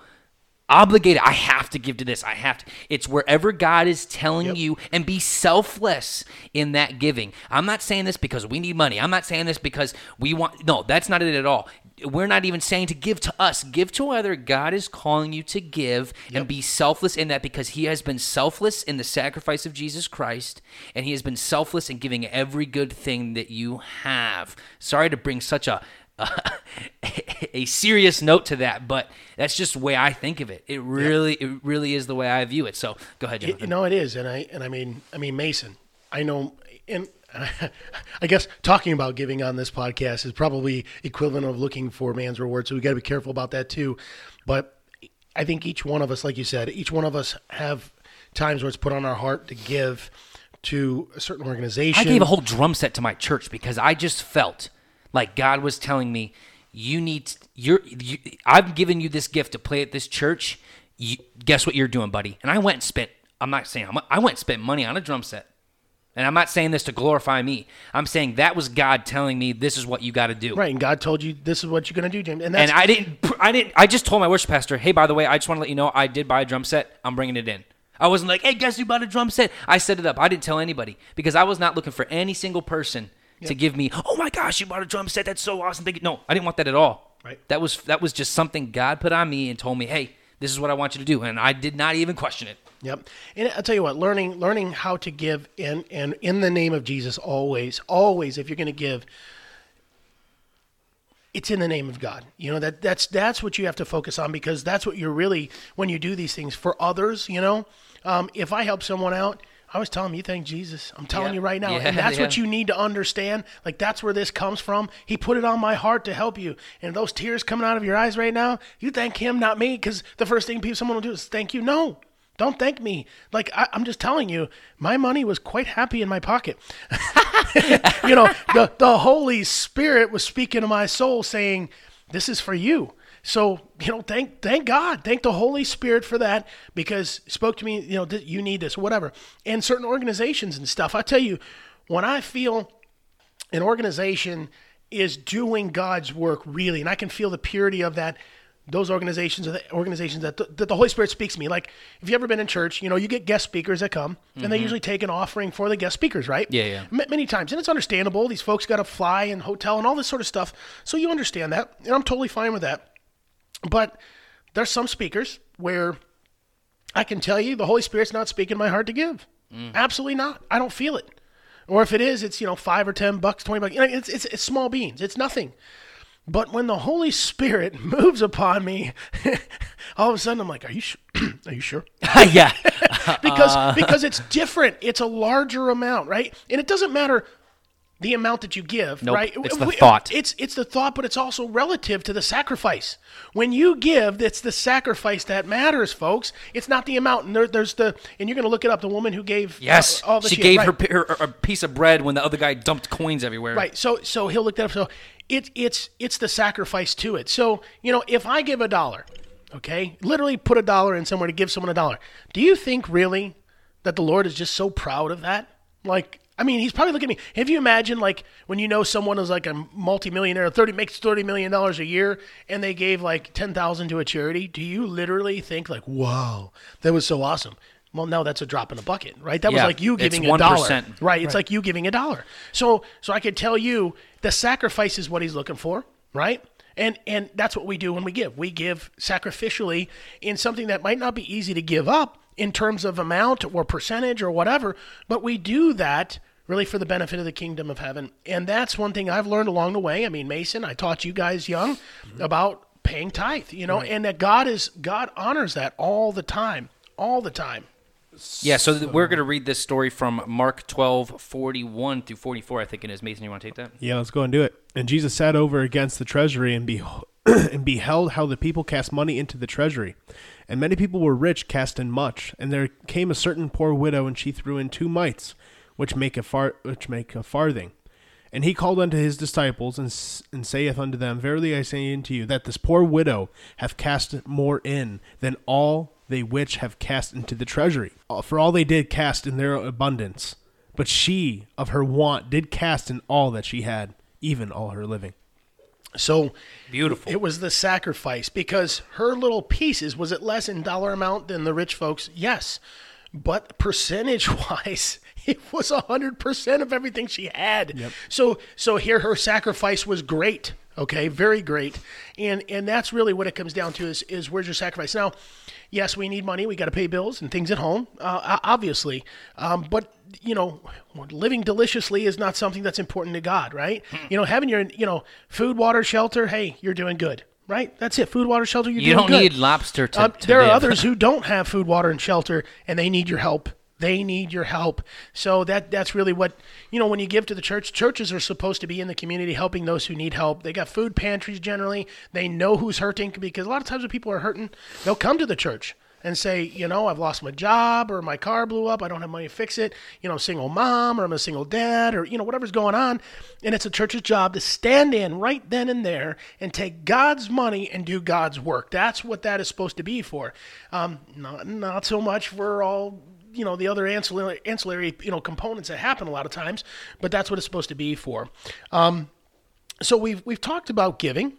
Speaker 1: obligated. I have to give to this. I have to. It's wherever God is telling
Speaker 2: Yep.
Speaker 1: you and be selfless in that giving. I'm not saying this because we need money. I'm not saying this because we want. No, that's not it at all. we're not even saying to give to us. Give to whether God is calling you to give and be selfless in that because He has been selfless in the sacrifice of Jesus Christ and He has been selfless in giving every good thing that you have. Sorry to bring such a a serious note to that, but that's just the way I think of it. It really, it really is the way I view it. So go ahead,
Speaker 2: You
Speaker 1: Jonathan.
Speaker 2: know it is, and I and I mean I mean Mason. I know, and I guess talking about giving on this podcast is probably equivalent of looking for man's reward. So we got to be careful about that too. But I think each one of us, like you said, each one of us have times where it's put on our heart to give to a certain organization.
Speaker 1: I gave a whole drum set to my church because I just felt like God was telling me, "You need you're you, I've given you this gift to play at this church. You, guess what you're doing, buddy?" And I went and spent. I'm not saying I'm, I went and spent money on a drum set, and I'm not saying this to glorify me. I'm saying that was God telling me this is what you got to do.
Speaker 2: right, and God told you this is what you're going to do, James. And
Speaker 1: And I didn't. I didn't. I just told my worship pastor, "Hey, by the way, I just want to let you know I did buy a drum set. I'm bringing it in." I wasn't like, "Hey, guess who bought a drum set?" I set it up. I didn't tell anybody because I was not looking for any single person to give me, "Oh my gosh, you bought a drum set. That's so awesome." Thank you." No, I didn't want that at all.
Speaker 2: Right.
Speaker 1: That was that was just something God put on me and told me, "Hey, this is what I want you to do," and I did not even question it.
Speaker 2: Yep. And I'll tell you what, learning learning how to give and and in the name of Jesus always, always if you're going to give it's in the name of God. You know that that's that's what you have to focus on because that's what you're really when you do these things for others. You know, um, if I help someone out, I was telling them, "You thank Jesus." I'm telling
Speaker 1: Yeah.
Speaker 2: you right now,
Speaker 1: Yeah,
Speaker 2: and that's what you need to understand. Like that's where this comes from. He put it on my heart to help you, and those tears coming out of your eyes right now, you thank Him, not me, because the first thing people someone will do is thank you. No. Don't thank me. Like I, I'm just telling you, my money was quite happy in my pocket. you know, the, the Holy Spirit was speaking to my soul saying, This is for you. So, you know, thank thank God. Thank the Holy Spirit for that because spoke to me, you know, you need this, whatever. And certain organizations and stuff. I tell you, when I feel an organization is doing God's work really, and I can feel the purity of that. Those organizations are the organizations that the, that the Holy Spirit speaks to me. Like, if you've ever been in church, you know, you get guest speakers that come, and they mm-hmm. usually take an offering for the guest speakers, right?
Speaker 1: Yeah, yeah.
Speaker 2: M- many times, and it's understandable. These folks got to fly and hotel and all this sort of stuff, so you understand that, and I'm totally fine with that. But there's some speakers where I can tell you the Holy Spirit's not speaking my heart to give. Mm. Absolutely not. I don't feel it. Or if it is, it's you know five or ten bucks, twenty bucks. You know, it's, it's it's small beans. It's nothing. But when the Holy Spirit moves upon me, all of a sudden I'm like, "Are you sure? Are you sure?"
Speaker 1: yeah.
Speaker 2: because uh. because it's different. It's a larger amount, right? And it doesn't matter the amount that you give,
Speaker 1: Nope,
Speaker 2: right?
Speaker 1: it's the thought.
Speaker 2: It's it's the thought, but it's also relative to the sacrifice. When you give, it's the sacrifice that matters, folks. It's not the amount. And there, there's the and you're going to look it up. The woman who gave
Speaker 1: Yes.
Speaker 2: uh, all that
Speaker 1: she gave
Speaker 2: right.
Speaker 1: her, her a piece of bread when the other guy dumped coins everywhere.
Speaker 2: Right. So so he'll look that up. So it's it's it's the sacrifice to it. So you know, if I give a dollar, okay, literally put a dollar in somewhere to give someone a dollar. Do you think really that the Lord is just so proud of that? Like. I mean, he's probably looking at me. Have you imagine like when you know someone is like a multimillionaire, thirty makes thirty million dollars a year, and they gave like ten thousand to a charity? Do you literally think like, "Wow, that was so awesome"? Well, no, that's a drop in the bucket, right? That was like you
Speaker 1: it's
Speaker 2: giving a dollar,
Speaker 1: 1%.
Speaker 2: right? It's like you giving a dollar. So, so I could tell you the sacrifice is what he's looking for, right? And and that's what we do when we give. We give sacrificially in something that might not be easy to give up in terms of amount or percentage or whatever, but we do that really for the benefit of the kingdom of heaven. And that's one thing I've learned along the way. I mean, Mason, I taught you guys young mm-hmm. about paying tithe, you know, and that God is God honors that all the time, all the time.
Speaker 1: Yeah, so th- we're going to read this story from Mark 12, 41 through 44, I think it is. Mason, you want to take that?
Speaker 3: Yeah, let's go and do it. And Jesus sat over against the treasury and, beho- and beheld how the people cast money into the treasury. And many people were rich, cast in much. And there came a certain poor widow, and she threw in two mites, which make a far- which make a farthing. And he called unto his disciples, and, and saith unto them, Verily I say unto you, that this poor widow hath cast more in than all they which have cast into the treasury. Uh, For all they did cast in their abundance. But she of her want did cast in all that she had, even all her living.
Speaker 2: So
Speaker 1: Beautiful.
Speaker 2: It was the sacrifice because her little pieces was it less in dollar amount than the rich folks? Yes, but percentage wise, it was a hundred percent of everything she had. So so here her sacrifice was great. Okay, very great, and and that's really what it comes down to is is where's your sacrifice? Now, yes, we need money. We got to pay bills and things at home, uh, obviously, um, but you know, living deliciously is not something that's important to God, right? You know, having your you know food, water, shelter. Hey, you're doing good. Right, that's it. Food, water, shelter. You're.
Speaker 1: You don't need lobster to,
Speaker 2: Um,
Speaker 1: to
Speaker 2: there are others who don't have food, water, and shelter, and they need your help. They need your help. So that that's really what you know. When you give to the church, churches are supposed to be in the community helping those who need help. They got food pantries generally. They know who's hurting because a lot of times when people are hurting, they'll come to the church and say, you know, I've lost my job or my car blew up. I don't have money to fix it. You know, I'm a single mom or I'm a single dad or, you know, whatever's going on. And it's a church's job to stand in right then and there and take God's money and do God's work. That's what that is supposed to be for. Um, not, not so much for all you know the other ancillary ancillary you know components that happen a lot of times but that's what it's supposed to be for um, so we've we've talked about giving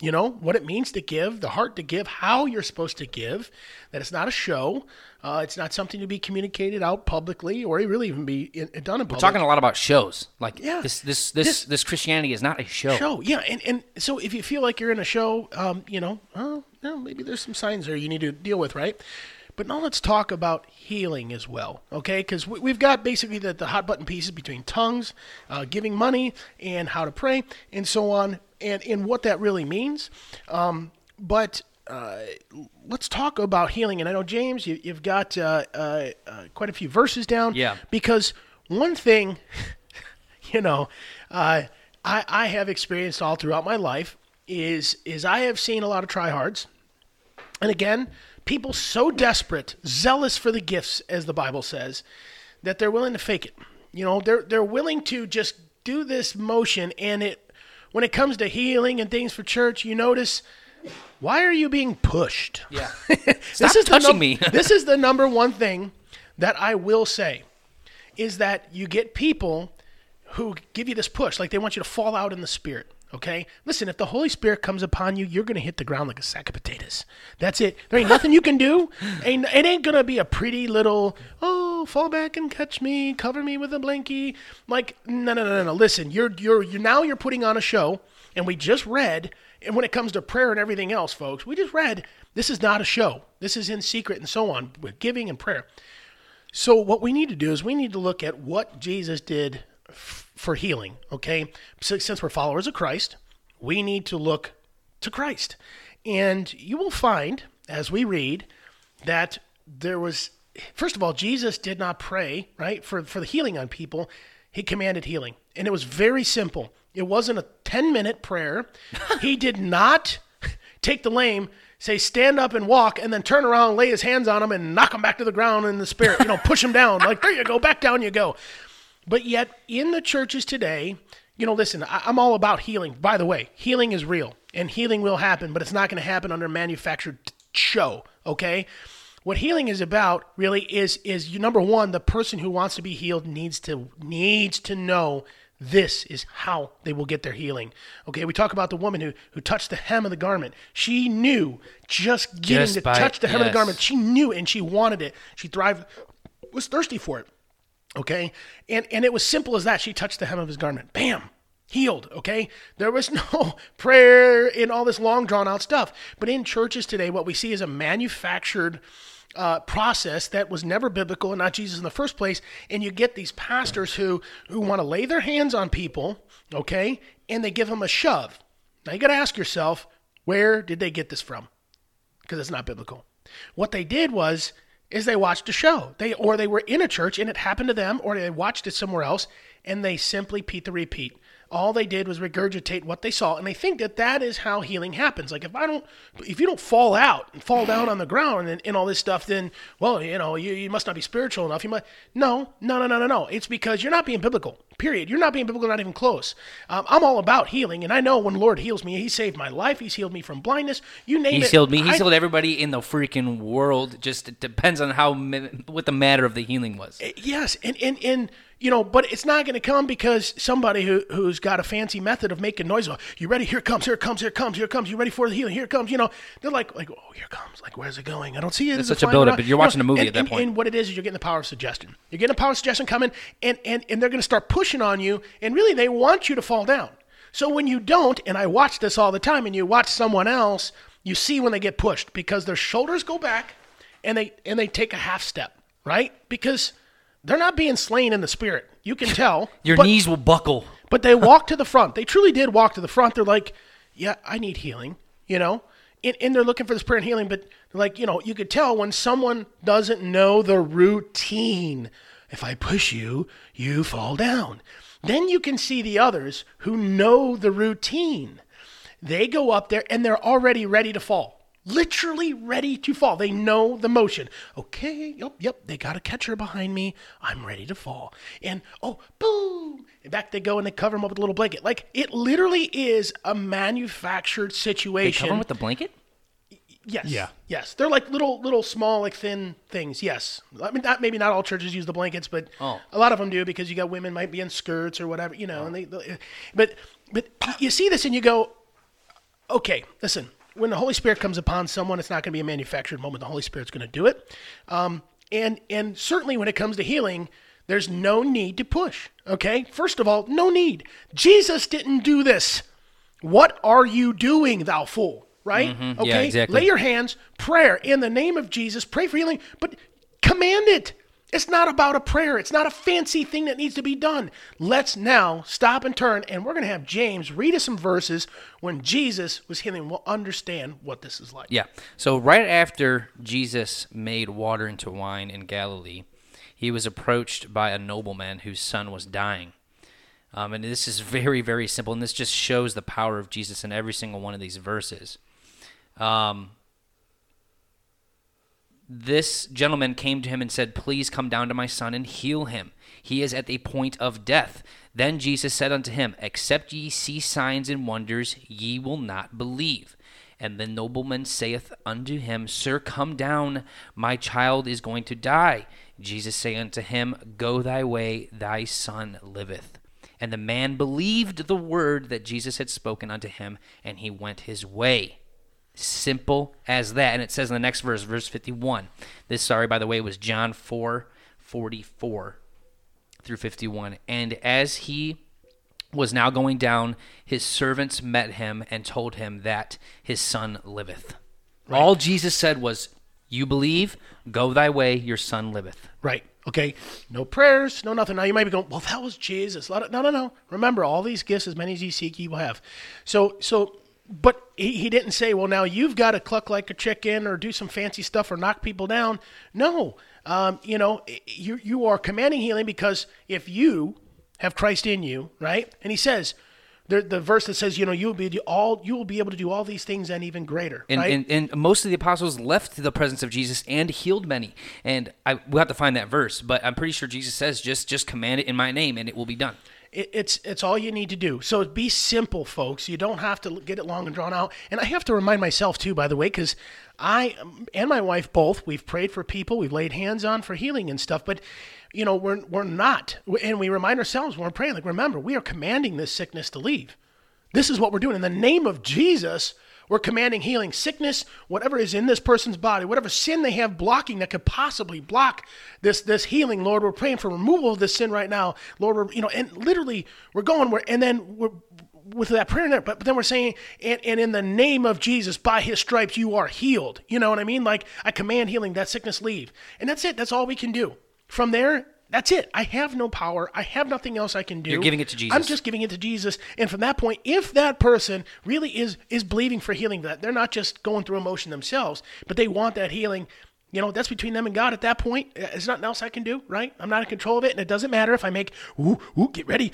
Speaker 2: you know what it means to give the heart to give how you're supposed to give that it's not a show uh, it's not something to be communicated out publicly or really even be in, done in public
Speaker 1: We're talking a lot about shows. Like
Speaker 2: Yeah.
Speaker 1: this, this, this,
Speaker 2: This-
Speaker 1: this, Christianity is not a show.
Speaker 2: show yeah and, and so if you feel like you're in a show um, you know oh, no, maybe there's some signs there you need to deal with right but now let's talk about healing as well okay? Because we, we've got basically the, the hot button pieces between tongues uh, giving money and how to pray and so on and, and what that really means. Um, but uh, let's talk about healing. And i know james you, you've got uh, uh, uh, quite a few verses down
Speaker 1: Yeah.
Speaker 2: because one thing you know, uh, I I have experienced all throughout my life is is I have seen a lot of tryhards, and again, people so desperate, zealous for the gifts, as the Bible says, that they're willing to fake it. You know, they're they're willing to just do this motion, and it when it comes to healing and things for church, you notice. Why are you being pushed?
Speaker 1: Yeah.
Speaker 2: this
Speaker 1: Stop
Speaker 2: is
Speaker 1: touching
Speaker 2: num-
Speaker 1: me.
Speaker 2: this is the number one thing that I will say is that you get people who give you this push, like they want you to fall out in the spirit. Okay, listen. If the Holy Spirit comes upon you, you're gonna hit the ground like a sack of potatoes. That's it. There ain't nothing you can do. Ain't it ain't gonna be a pretty little oh fall back and catch me, cover me with a blankie. Like no no no no. Listen, you're you're you're now you're putting on a show, and we just read. And when it comes to prayer and everything else, folks, we just read this is not a show. This is in secret and so on with giving and prayer. So what we need to do is we need to look at what Jesus did for healing. Okay, so, since we're followers of Christ, we need to look to Christ, and you will find as we read that there was first of all Jesus did not pray right for for the healing on people. He commanded healing, and it was very simple. It wasn't a ten minute prayer. he did not take the lame, say stand up and walk, and then turn around, lay his hands on him, and knock him back to the ground in the spirit. You know, push him down. Like there you go, back down you go. But yet in the churches today, you know, listen, I, I'm all about healing. By the way, healing is real, and healing will happen, but it's not going to happen under a manufactured show. Okay. What healing is about really is is you number one, the person who wants to be healed needs to needs to know this is how they will get their healing. Okay, we talk about the woman who who touched the hem of the garment. She knew just getting
Speaker 1: Just
Speaker 2: to
Speaker 1: by-
Speaker 2: touch the hem of the garment. She knew and she wanted it. She thrived, was thirsty for it. Okay, and and it was simple as that. She touched the hem of his garment. Bam. Healed, okay? There was no prayer in all this long drawn out stuff. But in churches today, what we see is a manufactured uh, process that was never biblical and not Jesus in the first place. And you get these pastors who who want to lay their hands on people, okay, and they give them a shove. Now you got to ask yourself, where did they get this from? Because it's not biblical. What they did was is they watched a show. They or they were in a church and it happened to them, or they watched it somewhere else, and they simply repeat the repeat. All they did was regurgitate what they saw, and they think that that is how healing happens. Like if I don't, if you don't fall out and fall down on the ground and, and all this stuff, then well, you know, you, you must not be spiritual enough. You must no, no, no, no, no, no. It's because you're not being biblical. Period. You're not being biblical, not even close. Um, I'm all about healing, and I know when Lord heals me, He saved my life. He's healed me from blindness. You name it.
Speaker 1: He's healed me. He's
Speaker 2: I-
Speaker 1: healed everybody in the freaking world. Just it depends on how what the matter of the healing was.
Speaker 2: Yes, and and and you know, but it's not going to come because somebody who who's got a fancy method of making noise. Oh, you ready? Here it comes. Here it comes. Here it comes. Here it comes. You ready for the healing? Here it comes. You know, they're like like oh, here it comes. Like where's it going? I don't see it. it.
Speaker 1: Is such a buildup, but you're
Speaker 2: You know,
Speaker 1: watching a movie
Speaker 2: and-
Speaker 1: at that
Speaker 2: and-
Speaker 1: point.
Speaker 2: And what it is is you're getting the power of suggestion. You're getting the power of suggestion coming, and and and they're going to start pushing on you, and really they want you to fall down. So when you don't, and I watch this all the time, and you watch someone else, you see when they get pushed because their shoulders go back and they and they take a half step, right? Because they're not being slain in the spirit. You can tell.
Speaker 1: Your
Speaker 2: but,
Speaker 1: knees will buckle.
Speaker 2: but they walk to the front. They truly did walk to the front. They're like, yeah, I need healing, you know? And, and they're looking for this prayer and healing, but like, you know, you could tell when someone doesn't know the routine. If I push you, you fall down. Then you can see the others who know the routine. They go up there and they're already ready to fall. Literally ready to fall. They know the motion. Okay, yep, yep, they got a catcher behind me. I'm ready to fall. And oh, boom! And back they go and they cover them up with a little blanket. Like it literally is a manufactured situation.
Speaker 1: They
Speaker 2: situation.
Speaker 1: cover 'em with the blanket?
Speaker 2: Yes.
Speaker 3: Yeah.
Speaker 2: Yes. They're like little, little, small, like thin things. Yes. I mean, not, maybe not all churches use the blankets, but
Speaker 1: Oh.
Speaker 2: a lot of them do because you got women might be in skirts or whatever, you know. And they, they- eh. but, but you see this and you go, okay, listen. When the Holy Spirit comes upon someone, it's not going to be a manufactured moment. The Holy Spirit's going to do it. Um, and and certainly when it comes to healing, there's no need to push. Okay. First of all, no need. Jesus didn't do this. What are you doing, thou fool? Right?
Speaker 1: Yeah,
Speaker 2: Okay.
Speaker 1: exactly.
Speaker 2: Lay your hands, prayer in the name of Jesus. Pray for healing, but command it. It's not about a prayer. It's not a fancy thing that needs to be done. Let's now stop and turn, and we're going to have James read us some verses when Jesus was healing. We'll understand what this is like.
Speaker 1: Yeah. So right after Jesus made water into wine in Galilee, he was approached by a nobleman whose son was dying. Um, and this is very, very simple, and this just shows the power of Jesus in every single one of these verses. Um, this gentleman came to him and said, Please come down to my son and heal him. He is at the point of death. Then Jesus said unto him, Except ye see signs and wonders, ye will not believe. And the nobleman saith unto him, Sir, come down, my child is going to die. Jesus saith unto him, Go thy way, thy son liveth. And the man believed the word that Jesus had spoken unto him, and he went his way. Simple as that. And it says in the next verse, verse 51. This, sorry, by the way, was John 4 44 through 51. And as he was now going down, his servants met him and told him that his son liveth. All Jesus said was, You believe, go thy way, your son liveth.
Speaker 2: Right. Okay. No prayers, no nothing. Now you might be going, well, that was Jesus. No, no, no. Remember, all these gifts, as many as ye seek, ye will have. So, so, but he, he didn't say, well, now you've got to cluck like a chicken or do some fancy stuff or knock people down. No. Um, you know, you you are commanding healing because if you have Christ in you, right? And he says, the, the verse that says, you know, you will be all you will be able to do all these things and even greater,
Speaker 1: And,
Speaker 2: right?
Speaker 1: and, and most of the apostles left the presence of Jesus and healed many. And I we'll have to find that verse, but I'm pretty sure Jesus says, just just command it in my name and it will be done.
Speaker 2: It, it's it's all you need to do. So be simple, folks. You don't have to get it long and drawn out. And I have to remind myself too, by the way, because I um, and my wife both we've prayed for people, we've laid hands on for healing and stuff, but you know we're we're not, and we remind ourselves when we're praying, like remember we are commanding this sickness to leave. This is what we're doing in the name of Jesus. We're commanding healing, sickness, whatever is in this person's body, whatever sin they have blocking that could possibly block this this healing. Lord, we're praying for removal of this sin right now. Lord, we're you know, and literally we're going where, and then we're with that prayer in there, but, but then we're saying, and, and in the name of Jesus, by His stripes, you are healed. You know what I mean? Like I command healing, that sickness leave, and that's it. That's all we can do. From there, that's it. I have no power. I have nothing else I can do.
Speaker 1: You're giving it to Jesus.
Speaker 2: I'm just giving it to Jesus. And from that point, if that person really is is believing for healing, that they're not just going through emotion themselves, but they want that healing, you know, that's between them and God. At that point, uh, there's nothing else I can do, right? I'm not in control of it, and it doesn't matter if I make ooh ooh get ready.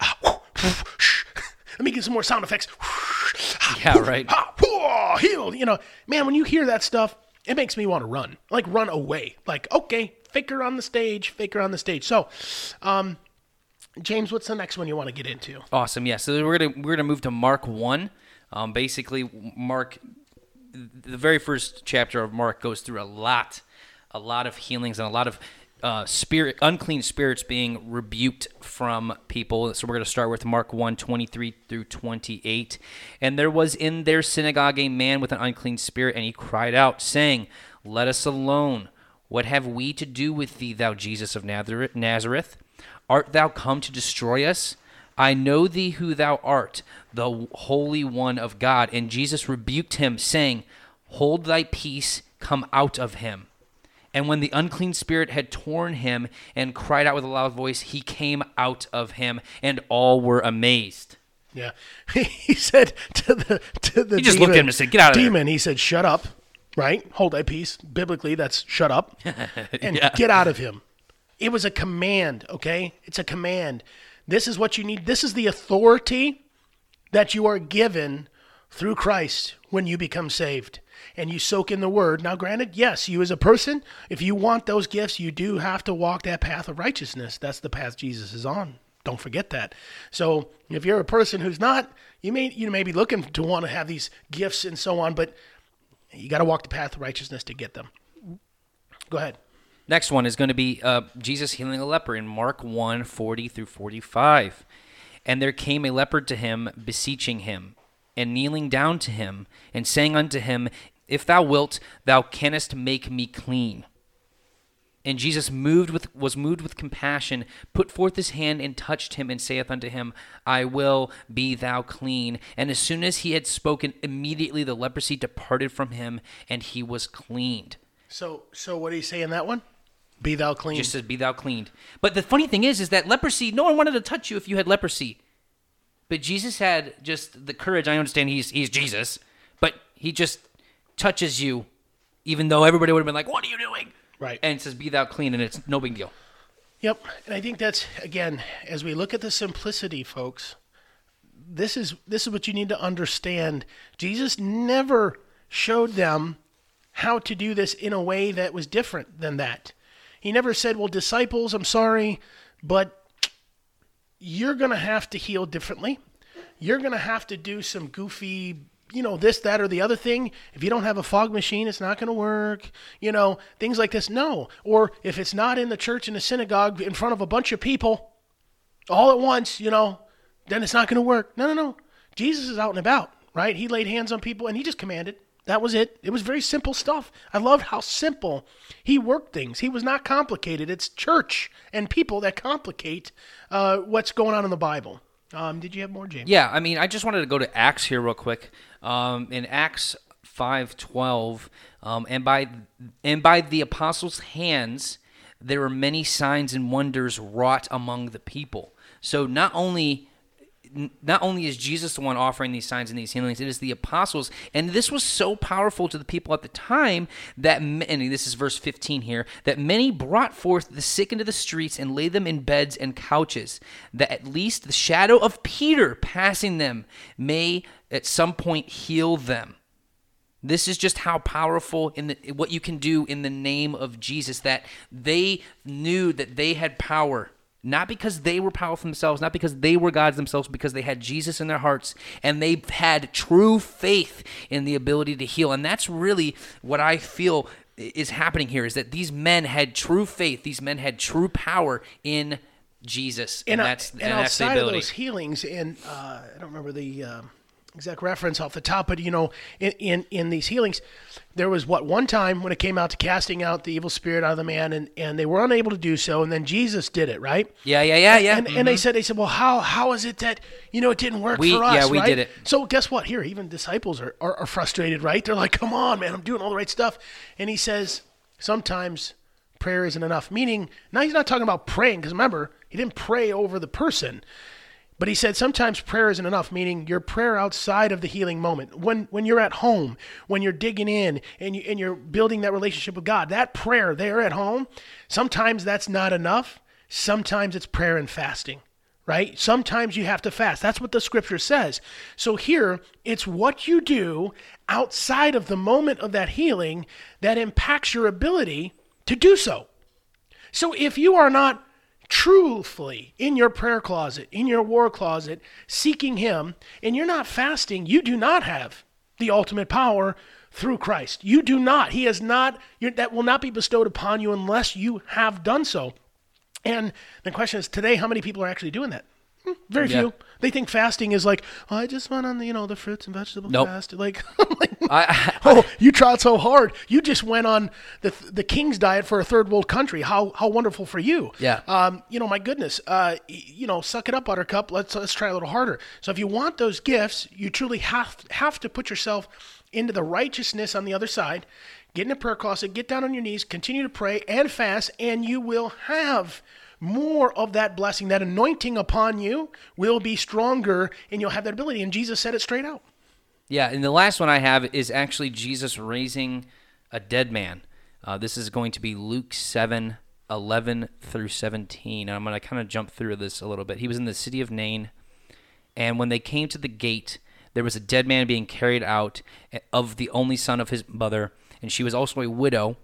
Speaker 2: Ah, Let me get some more sound effects.
Speaker 1: Ah, yeah, right.
Speaker 2: Ah, healed. You know, man, when you hear that stuff, it makes me want to run, like run away. Like, okay, faker on the stage, faker on the stage. So, um, James, what's the next one you want to get into?
Speaker 1: Awesome. Yeah. So we're gonna we're gonna move to Mark one. Um, basically, Mark, the very first chapter of Mark goes through a lot, a lot of healings and a lot of uh, spirit unclean spirits being rebuked from people. So we're going to start with Mark 1, 23 through 28. And there was in their synagogue a man with an unclean spirit, and he cried out, saying, Let us alone. What have we to do with thee, thou Jesus of Nazareth? Art thou come to destroy us? I know thee who thou art, the Holy One of God. And Jesus rebuked him, saying, Hold thy peace, come out of him. And when the unclean spirit had torn him and cried out with a loud voice, he came out of him, and all were amazed.
Speaker 2: Yeah, he said to the to the
Speaker 1: He just
Speaker 2: demon,
Speaker 1: looked at him and said, "Get out of there."
Speaker 2: demon." He said, "Shut up." Right? Hold thy peace. Biblically, that's shut up and
Speaker 1: Yeah.
Speaker 2: get out of him. It was a command. Okay, it's a command. This is what you need. This is the authority that you are given through Christ when you become saved and you soak in the word. Now, granted, yes, you as a person, if you want those gifts, you do have to walk that path of righteousness. That's the path Jesus is on. Don't forget that. So, if you're a person who's not, you may you may be looking to want to have these gifts and so on, but you got to walk the path of righteousness to get them. Go ahead.
Speaker 1: Next one is going to be uh, Jesus healing a leper in Mark 1 40 through 45. And there came a leper to him, beseeching him, and kneeling down to him, and saying unto him, If thou wilt, thou canst make me clean. And Jesus moved with was moved with compassion, put forth his hand and touched him, and saith unto him, I will be thou clean. And as soon as he had spoken, immediately the leprosy departed from him, and he was cleaned.
Speaker 2: So, so what do you say in that one? Be thou clean.
Speaker 1: just says be thou cleaned but the funny thing is is that leprosy no one wanted to touch you if you had leprosy but jesus had just the courage i understand he's he's jesus but he just touches you even though everybody would have been like what are you doing
Speaker 2: Right.
Speaker 1: and it says be thou clean and it's no big deal
Speaker 2: Yep. And I think that's again, as we look at the simplicity, folks, this is this is what you need to understand. Jesus never showed them how to do this in a way that was different than that. He never said, "Well, disciples, I'm sorry, but you're going to have to heal differently. You're going to have to do some goofy, you know, this, that, or the other thing. If you don't have a fog machine, it's not going to work. You know, things like this. No. Or if it's not in the church, in the synagogue, in front of a bunch of people, all at once, you know, then it's not going to work. No, no, no. Jesus is out and about, right? He laid hands on people and he just commanded. That was it. It was very simple stuff. I loved how simple he worked things. He was not complicated. It's church and people that complicate uh, what's going on in the Bible. Um, did you have more, James?
Speaker 1: yeah i mean i just wanted to go to acts here real quick um, in acts 5.12 um, and by and by the apostles hands there were many signs and wonders wrought among the people. So not only not only is Jesus the one offering these signs and these healings, it is the apostles. And this was so powerful to the people at the time that, and this is verse 15 here, that many brought forth the sick into the streets and laid them in beds and couches, that at least the shadow of Peter passing them may at some point heal them. This is just how powerful in the what you can do in the name of Jesus that they knew that they had power not because they were powerful themselves, not because they were gods themselves, because they had Jesus in their hearts and they had true faith in the ability to heal. And that's really what I feel is happening here is that these men had true faith, these men had true power in Jesus. And,
Speaker 2: and,
Speaker 1: that's
Speaker 2: and,
Speaker 1: and that's the
Speaker 2: outside of those healings, and uh, I don't remember the uh, exact reference off the top, but you know, in, in in these healings, there was what one time when it came out to casting out the evil spirit out of the man, and and they were unable to do so, and then Jesus did it, right?
Speaker 1: yeah, yeah, yeah, yeah.
Speaker 2: And, and they mm-hmm. said they said, well, how how is it that you know it didn't work
Speaker 1: We-
Speaker 2: for us?
Speaker 1: yeah, we
Speaker 2: right?
Speaker 1: did it.
Speaker 2: So guess what? Here, even disciples are, are are frustrated, right? They're like, come on, man, I'm doing all the right stuff, and he says sometimes prayer isn't enough. Meaning, now he's not talking about praying because remember he didn't pray over the person. But he said sometimes prayer isn't enough, meaning your prayer outside of the healing moment. When when you're at home, when you're digging in and you and you're building that relationship with God, that prayer there at home, sometimes that's not enough. Sometimes it's prayer and fasting. Right? Sometimes you have to fast. That's what the scripture says. So here, it's what you do outside of the moment of that healing that impacts your ability to do so. So if you are not truthfully in your prayer closet, in your war closet, seeking Him, and you're not fasting, you do not have the ultimate power through Christ. You do not. He has not, that will not be bestowed upon you unless you have done so. And the question is today, how many people are actually doing that? Very
Speaker 1: Yeah.
Speaker 2: few. They think fasting is like, oh, I just went on the, you know, the fruits and vegetable
Speaker 1: Nope.
Speaker 2: fast. Like, like,
Speaker 1: I, I,
Speaker 2: oh, you tried so hard. You just went on the the king's diet for a third world country. How how wonderful for you.
Speaker 1: Yeah.
Speaker 2: Um, you know, my goodness. Uh, you know, suck it up, Buttercup. Let's let's try a little harder. So if you want those gifts, you truly have have to put yourself into the righteousness on the other side. Get in a prayer closet. Get down on your knees. Continue to pray and fast, and you will have more of that blessing. That anointing upon you will be stronger, and you'll have that ability. And Jesus said it straight out.
Speaker 1: Yeah, and the last one I have is actually Jesus raising a dead man. Uh, this is going to be Luke 7 11 through 17. And I'm going to kind of jump through this a little bit. He was in the city of Nain, and when they came to the gate, there was a dead man being carried out eh, of the only son of his mother, and she was also a widow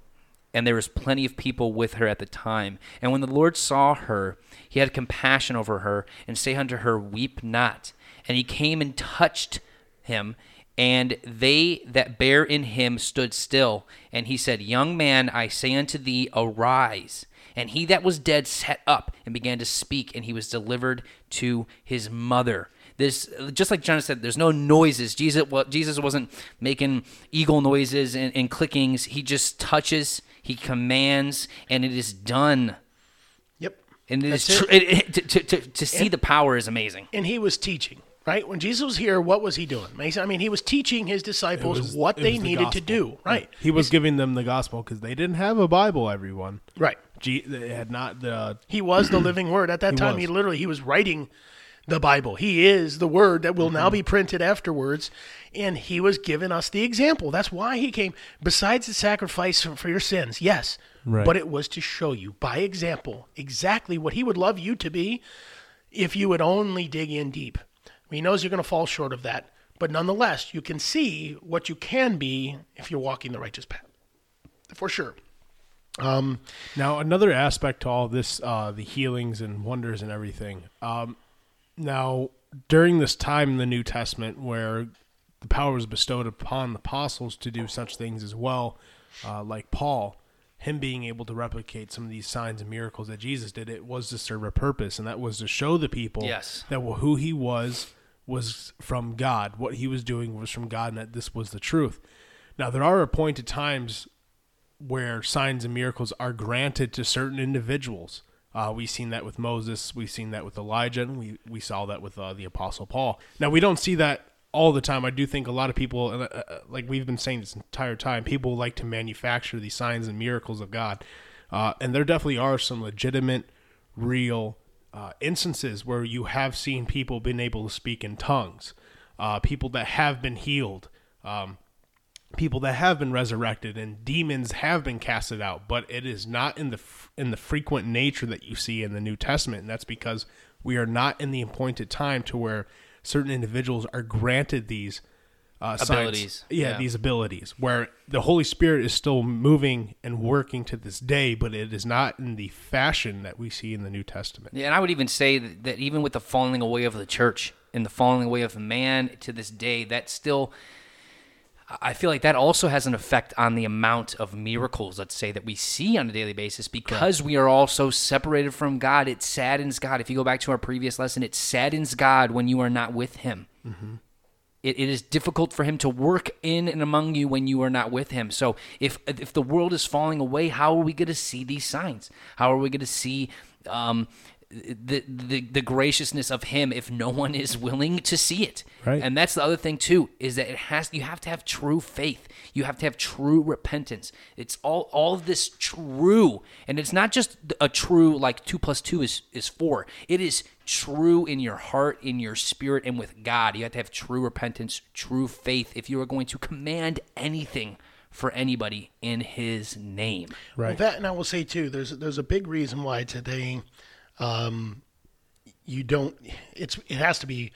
Speaker 1: and there was plenty of people with her at the time. And when the Lord saw her, he had compassion over her, and say unto her, Weep not. And he came and touched him, and they that bare in him stood still. And he said, Young man, I say unto thee, arise. And he that was dead sat up and began to speak, and he was delivered to his mother. This, just like John said, there's no noises. Jesus, well, Jesus wasn't making eagle noises and, and clickings. He just touches, he commands, and it is done.
Speaker 2: Yep.
Speaker 1: And it is
Speaker 2: That's
Speaker 1: tr- it, it, to, to, to, to see the power is amazing.
Speaker 2: and he was teaching right when jesus was here what was he doing i mean he was teaching his disciples
Speaker 3: was-
Speaker 2: what they
Speaker 3: the
Speaker 2: needed to do right
Speaker 3: He was giving them the gospel because they didn't have a Bible. Everyone,
Speaker 2: right
Speaker 3: G- they had not the
Speaker 2: he was the living word at that
Speaker 3: He
Speaker 2: time
Speaker 3: was.
Speaker 2: he literally he was writing the bible he is the word that will now
Speaker 3: Mm-hmm.
Speaker 2: be printed afterwards and he was giving us the example that's why he came besides the sacrifice for your sins yes
Speaker 3: Right.
Speaker 2: but it was to show you by example exactly what he would love you to be if you would only dig in deep. He knows you're going to fall short of that, but nonetheless, you can see what you can be if you're walking the righteous path. For sure.
Speaker 3: Now, another aspect to all this, uh, the healings and wonders and everything. Um, now, during this time in the New Testament, where the power was bestowed upon the apostles to do such things as well, uh, like Paul, him being able to replicate some of these signs and miracles that Jesus did, it was to serve a purpose, and that was to show the people
Speaker 1: Yes.
Speaker 3: that who he was was from God. What he was doing was from God, and that this was the truth. Now, there are appointed times where signs and miracles are granted to certain individuals. Uh, we've seen that with Moses. We've seen that with Elijah. And we, we saw that with uh, the Apostle Paul. Now, we don't see that all the time. I do think a lot of people, uh, uh, like we've been saying this entire time, people like to manufacture these signs and miracles of God. Uh, and there definitely are some legitimate, real uh, instances where you have seen people been able to speak in tongues, people that have been healed. Um, people that have been resurrected and demons have been casted out but it is not in the in the frequent nature that you see in the New Testament. And that's because we are not in the appointed time to where certain individuals are granted these uh,
Speaker 1: Abilities,
Speaker 3: yeah,
Speaker 1: yeah.
Speaker 3: these abilities where the Holy Spirit is still moving and working to this day but it is not in the fashion that we see in the New Testament.
Speaker 1: Yeah, and I would even say that, that even with the falling away of the church and the falling away of man to this day, that still, I feel like that also has an effect on the amount of miracles, let's say, that we see on a daily basis because we are all so separated from God. It saddens God. If you go back to our previous lesson, it saddens God when you are not with Him. It, it is difficult for him to work in and among you when you are not with him. So if if the world is falling away, how are we going to see these signs? How are we going to see um, the, the the graciousness of him if no one is willing to see it?
Speaker 3: Right.
Speaker 1: And that's the other thing too is that it has you have to have true faith. You have to have true repentance. It's all all of this true, and it's not just a true like two plus two is is four. It is true in your heart, in your spirit, and with God. You have to have true repentance, true faith if you are going to command anything for anybody in His name.
Speaker 2: Well,
Speaker 3: right
Speaker 2: that, and I will say too, there's there's a big reason why today, um, you don't. It's it has to be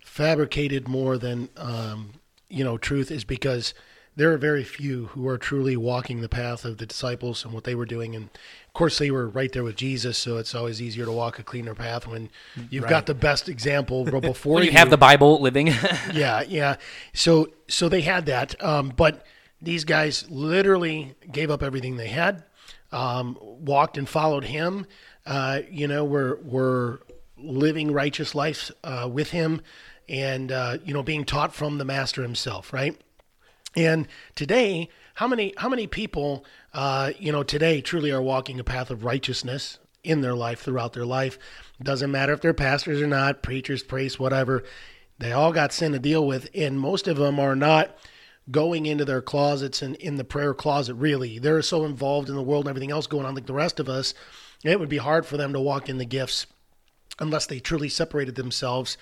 Speaker 2: fabricated more than um, you know truth is because there are very few who are truly walking the path of the disciples and what they were doing, and of course they were right there with Jesus, so it's always easier to walk a cleaner path when you've got the best example before
Speaker 1: When you have the Bible living,
Speaker 2: yeah, yeah. So so they had that, um, but these guys literally gave up everything they had, um, walked and followed him. Uh, you know, we're we're living righteous life uh, with Him, and uh, you know being taught from the Master Himself, right? And today, how many how many people uh, you know today truly are walking a path of righteousness in their life throughout their life? Doesn't matter if they're pastors or not, preachers, priests, whatever. They all got sin to deal with, and most of them are not going into their closets and in the prayer closet. Really, they're so involved in the world and everything else going on, like the rest of us. It would be hard for them to walk in the gifts unless they truly separated themselves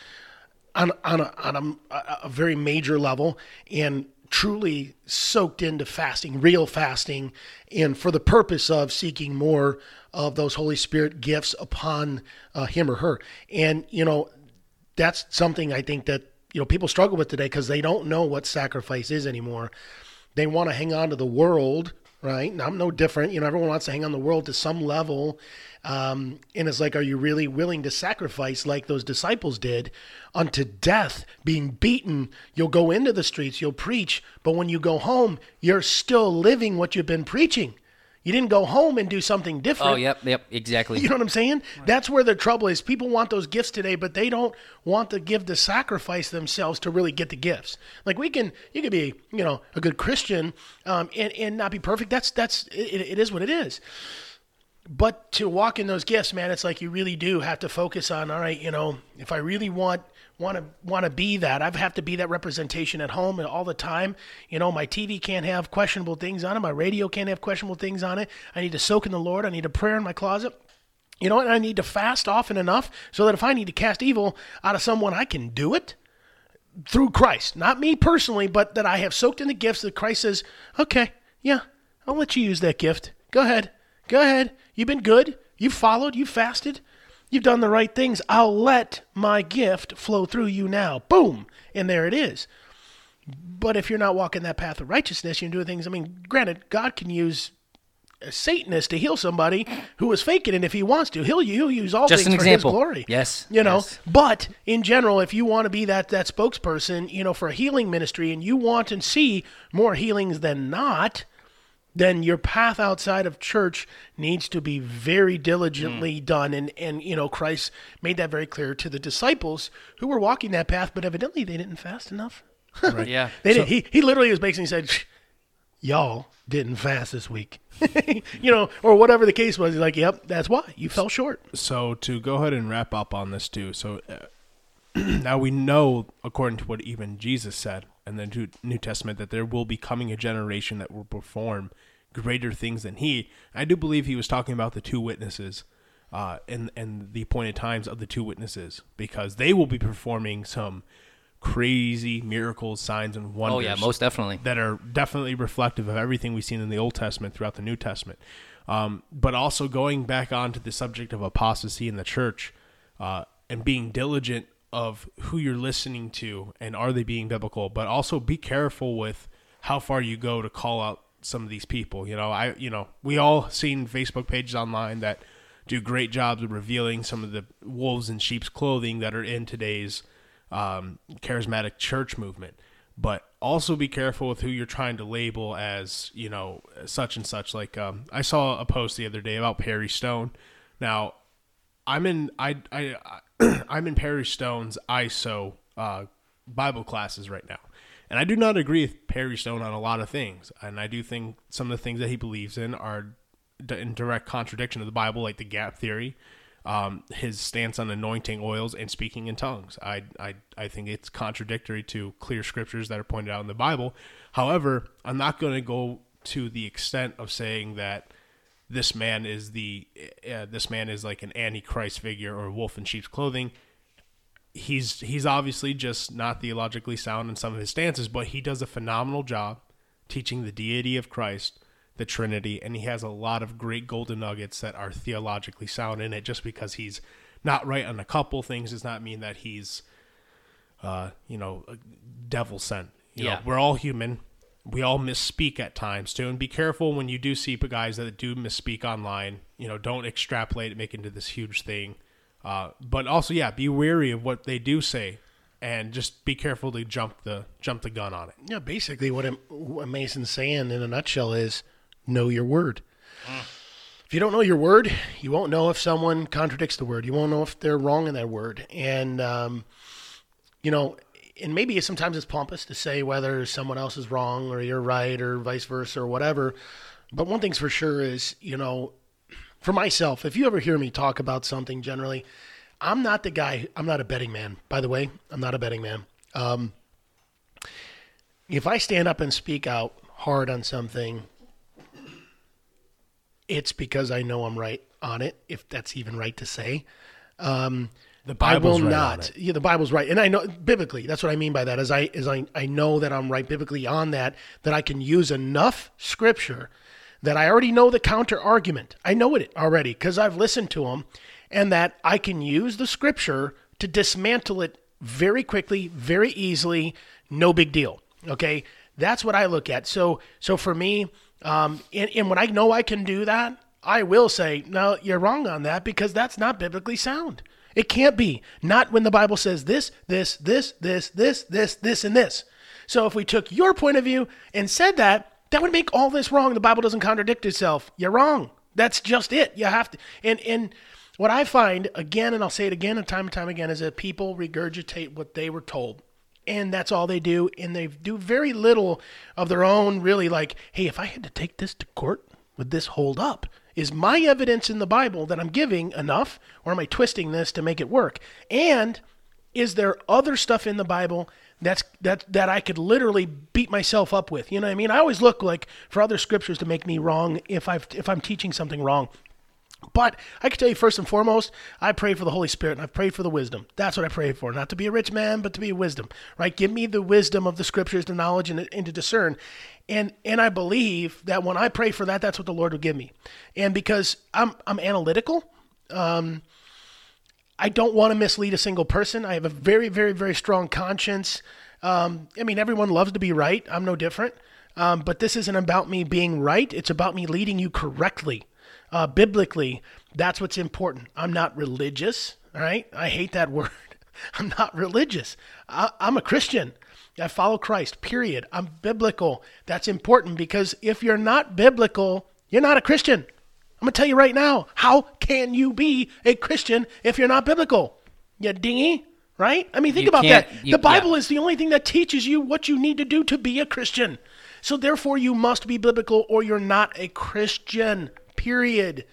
Speaker 2: on on a, on a, a very major level and truly soaked into fasting, real fasting, and for the purpose of seeking more of those Holy Spirit gifts upon uh, him or her. And you know, that's something I think that you know people struggle with today because they don't know what sacrifice is anymore. They want to hang on to the world, right? And I'm no different. You know, everyone wants to hang on the world to some level. Um, and it's like, are you really willing to sacrifice like those disciples did unto death, being beaten? You'll go into the streets, you'll preach, but when you go home, you're still living what you've been preaching. You didn't go home and do something different.
Speaker 1: Oh, yep, yep, exactly.
Speaker 2: You know what I'm saying? That's where the trouble is. People want those gifts today, but they don't want to give the sacrifice themselves to really get the gifts. Like we can, you could be, you know, a good Christian um, and and not be perfect. That's that's it, it is what it is. But to walk in those gifts, man, it's like you really do have to focus on. All right, you know, if I really want want to want to be that. I have to be that representation at home and all the time. You know, my TV can't have questionable things on it. My radio can't have questionable things on it. I need to soak in the Lord. I need a prayer in my closet. You know, and I need to fast often enough so that if I need to cast evil out of someone, I can do it through Christ. Not me personally, but that I have soaked in the gifts that Christ says, okay, yeah, I'll let you use that gift. Go ahead. Go ahead. You've been good. You've followed. You've fasted. You've done the right things. I'll let my gift flow through you now. Boom. And there it is. But if you're not walking that path of righteousness, you're doing things. I mean, granted, God can use a Satanist to heal somebody who is faking it if he wants to. He'll, he'll use all
Speaker 1: Just
Speaker 2: things for
Speaker 1: example.
Speaker 2: his glory.
Speaker 1: Yes,
Speaker 2: You know,
Speaker 1: yes.
Speaker 2: but in general, if you want to be that, that spokesperson, you know, for a healing ministry and you want and see more healings than not, then your path outside of church needs to be very diligently done. And, and, you know, Christ made that very clear to the disciples who were walking that path, but evidently they didn't fast enough.
Speaker 1: right Yeah.
Speaker 2: They did. He, he literally was basically said, y'all didn't fast this week. you know, or whatever the case was. He's like, yep, that's why you fell short.
Speaker 3: So to go ahead and wrap up on this too. So uh, now we know, according to what even Jesus said in the New Testament, that there will be coming a generation that will perform greater things than he. I do believe he was talking about the two witnesses, uh, and and the appointed times of the two witnesses, because they will be performing some crazy miracles, signs, and wonders
Speaker 1: Oh yeah, most definitely.
Speaker 3: that are definitely reflective of everything we've seen in the Old Testament throughout the New Testament. Um, but also going back onto the subject of apostasy in the church uh, and being diligent of who you're listening to and are they being biblical, but also be careful with how far you go to call out some of these people. You know, I you know we all seen Facebook pages online that do great jobs of revealing some of the wolves in sheep's clothing that are in today's um, charismatic church movement. But also be careful with who you're trying to label as, you know, such and such. Like um, I saw a post the other day about Perry Stone. Now, I'm in I I I'm in Perry Stone's ISO uh, Bible classes right now, and I do not agree with Perry Stone on a lot of things, and I do think some of the things that he believes in are in direct contradiction of the Bible, like the gap theory, um, his stance on anointing oils and speaking in tongues. I, I I think it's contradictory to clear scriptures that are pointed out in the Bible. However, I'm not going to go to the extent of saying that this man is the uh, this man is like an antichrist figure or wolf in sheep's clothing he's he's obviously just not theologically sound in some of his stances but he does a phenomenal job teaching the deity of Christ the trinity and he has a lot of great golden nuggets that are theologically sound in it just because he's not right on a couple things. Does not mean that he's uh you know devil sent. You
Speaker 1: Yeah.
Speaker 3: know we're all human. We all misspeak at times too. And be careful when you do see guys that do misspeak online. You know don't extrapolate it make it into this huge thing uh, but also yeah be wary of what they do say and just be careful to jump the jump the gun on it
Speaker 2: Yeah, basically what, what Mason's saying in a nutshell is know your word. if you don't know your word, you won't know if someone contradicts the word. You won't know if they're wrong in that word. And, um, you know, and maybe sometimes it's pompous to say whether someone else is wrong or you're right or vice versa or whatever. But one thing's for sure is, you know, for myself, if you ever hear me talk about something generally, I'm not the guy, I'm not a betting man, by the way. I'm not a betting man. Um, if I stand up and speak out hard on something, it's because I know I'm right on it, if that's even right to say. Um,
Speaker 3: The
Speaker 2: I will
Speaker 3: Bible's right on
Speaker 2: not.
Speaker 3: it.
Speaker 2: Yeah, the Bible's right, and I know biblically. That's what I mean by that. Is I is I I know that I'm right biblically on that. That I can use enough scripture that I already know the counter argument. I know it already because I've listened to them, and that I can use the scripture to dismantle it very quickly, very easily. No big deal. Okay, that's what I look at. So so for me, um, and, and when I know I can do that, I will say, no, you're wrong on that because that's not biblically sound. It can't be. Not when the Bible says this, this, this, this, this, this, this, and this. So if we took your point of view and said that, that would make all this wrong. The Bible doesn't contradict itself. You're wrong. That's just it. You have to. And and what I find again, and I'll say it again and time and time again, is that people regurgitate what they were told. And that's all they do. And they do very little of their own, really, like, hey, if I had to take this to court, would this hold up? Is my evidence in the Bible that I'm giving enough, or am I twisting this to make it work? And is there other stuff in the Bible that's that that I could literally beat myself up with? You know what I mean? I always look like for other scriptures to make me wrong if I if I'm teaching something wrong. But I can tell you first and foremost, I pray for the Holy Spirit and I've prayed for the wisdom. That's what I pray for. Not to be a rich man, but to be wisdom. Right? Give me the wisdom of the scriptures, the knowledge, and, and to discern. And and I believe that when I pray for that, that's what the Lord will give me. And because I'm I'm analytical, um, I don't want to mislead a single person. I have a very, very, very strong conscience. Um, I mean, everyone loves to be right. I'm no different. Um, but this isn't about me being right. It's about me leading you correctly, uh, biblically. That's what's important. I'm not religious. All right. I hate that word. I'm not religious. I, I'm a Christian. I follow Christ, period. I'm biblical. That's important because if you're not biblical, you're not a Christian. I'm going to tell you right now, how can you be a Christian if you're not biblical? You dingy, right? I mean, think
Speaker 1: You
Speaker 2: about that.
Speaker 1: you-
Speaker 2: the Bible
Speaker 1: yeah.
Speaker 2: is the only thing that teaches you what you need to do to be a Christian. So therefore, you must be biblical or you're not a Christian, period.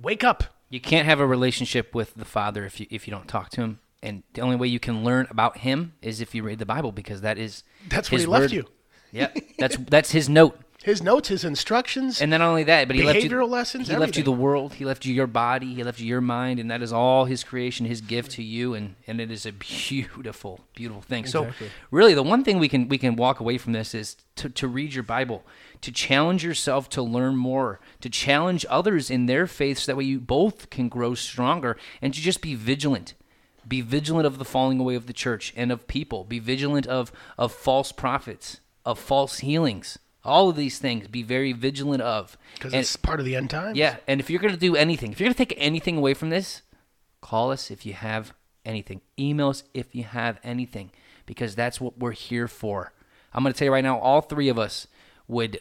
Speaker 2: Wake up.
Speaker 1: You can't have a relationship with the Father if you if you don't talk to him. And the only way you can learn about him is if you read the Bible because that is
Speaker 2: That's where he left you.
Speaker 1: Yeah, that's that's his note.
Speaker 2: His notes, his instructions.
Speaker 1: And not only that, but he left you
Speaker 2: Behavioral lessons,
Speaker 1: He left you the world. He left you your body. He left you your mind, and that is all his creation, his gift to you, and and it is a beautiful, beautiful thing.
Speaker 3: Exactly.
Speaker 1: So, really, the one thing we can we can walk away from this is to to read your Bible, to challenge yourself to learn more, to challenge others in their faith, so that way you both can grow stronger, and to just be vigilant. Be vigilant of the falling away of the church and of people. Be vigilant of of false prophets, of false healings. All of these things. Be very vigilant of.
Speaker 2: Because it's part of the end times.
Speaker 1: yeah, and if you're going to do anything, if you're going to take anything away from this, call us if you have anything. Email us if you have anything, because that's what we're here for. I'm going to tell you right now, all three of us would,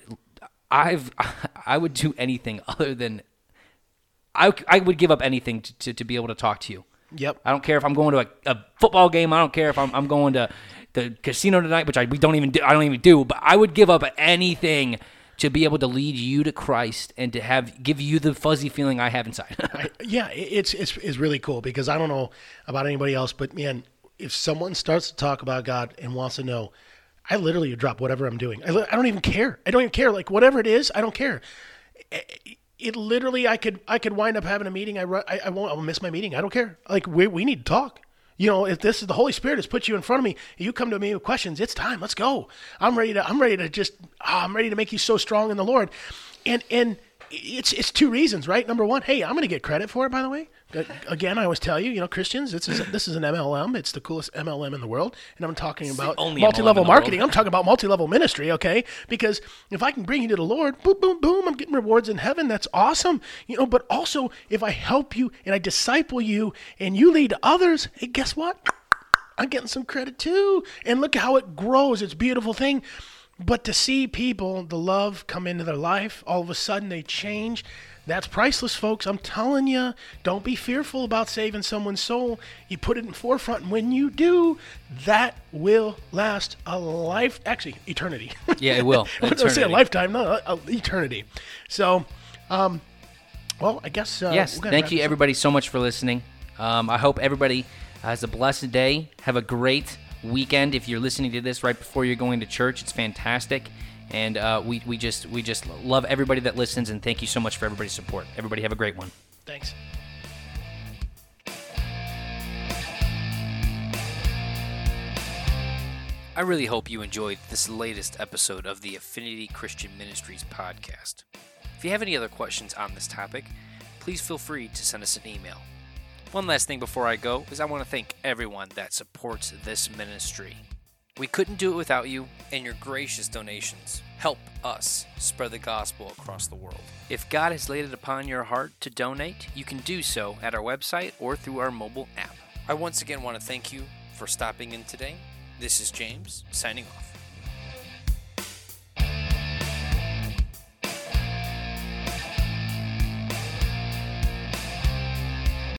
Speaker 1: I've, I would do anything other than, I, I would give up anything to, to, to be able to talk to you.
Speaker 2: Yep.
Speaker 1: I don't care if I'm going to a, a football game. I don't care if I'm, I'm going to the casino tonight, which I we don't even do. I don't even do. But I would give up anything to be able to lead you to Christ and to have give you the fuzzy feeling I have inside.
Speaker 2: Yeah, it's, it's it's really cool because I don't know about anybody else, but man, if someone starts to talk about God and wants to know, I literally drop whatever I'm doing. I, I don't even care. I don't even care. Like whatever it is, I don't care. It, it literally, I could I could wind up having a meeting. I I, I won't. I'll miss my meeting. I don't care. Like we we need to talk. You know, if this is the Holy Spirit has put you in front of me, you come to me with questions. It's time. Let's go. I'm ready to. I'm ready to just. ah, I'm ready to make you so strong in the Lord, and and it's it's two reasons, right? Number one, hey, I'm going to get credit for it. By the way, again, I always tell you, you know, Christians, this is this is an MLM. It's the coolest MLM in the world, and I'm talking about
Speaker 1: only
Speaker 2: multi-level marketing. I'm talking about multi-level ministry, okay? Because if I can bring you to the Lord, boom, boom, boom, I'm getting rewards in heaven. That's awesome, you know. But also, if I help you and I disciple you and you lead others, hey, guess what? I'm getting some credit too. And look how it grows. It's a beautiful thing. But to see people, the love come into their life, all of a sudden they change. That's priceless, folks. I'm telling you, don't be fearful about saving someone's soul. You put it in forefront, and when you do, that will last a life, actually, eternity.
Speaker 1: Yeah, it will.
Speaker 2: I was going to say a lifetime, no, a, a eternity. So, um, well, I guess. Uh,
Speaker 1: yes, thank you everybody so much for listening. Um, I hope everybody has a blessed day. Have a great weekend. If you're listening to this right before you're going to church, it's fantastic. And uh, we, we just we just love everybody that listens and thank you so much for everybody's support. Everybody have a great one.
Speaker 2: Thanks.
Speaker 1: I really hope you enjoyed this latest episode of the Affinity Christian Ministries podcast. If you have any other questions on this topic, please feel free to send us an email. One last thing before I go is I want to thank everyone that supports this ministry. We couldn't do it without you, and your gracious donations help us spread the gospel across the world. If God has laid it upon your heart to donate, you can do so at our website or through our mobile app. I once again want to thank you for stopping in today. This is James, signing off.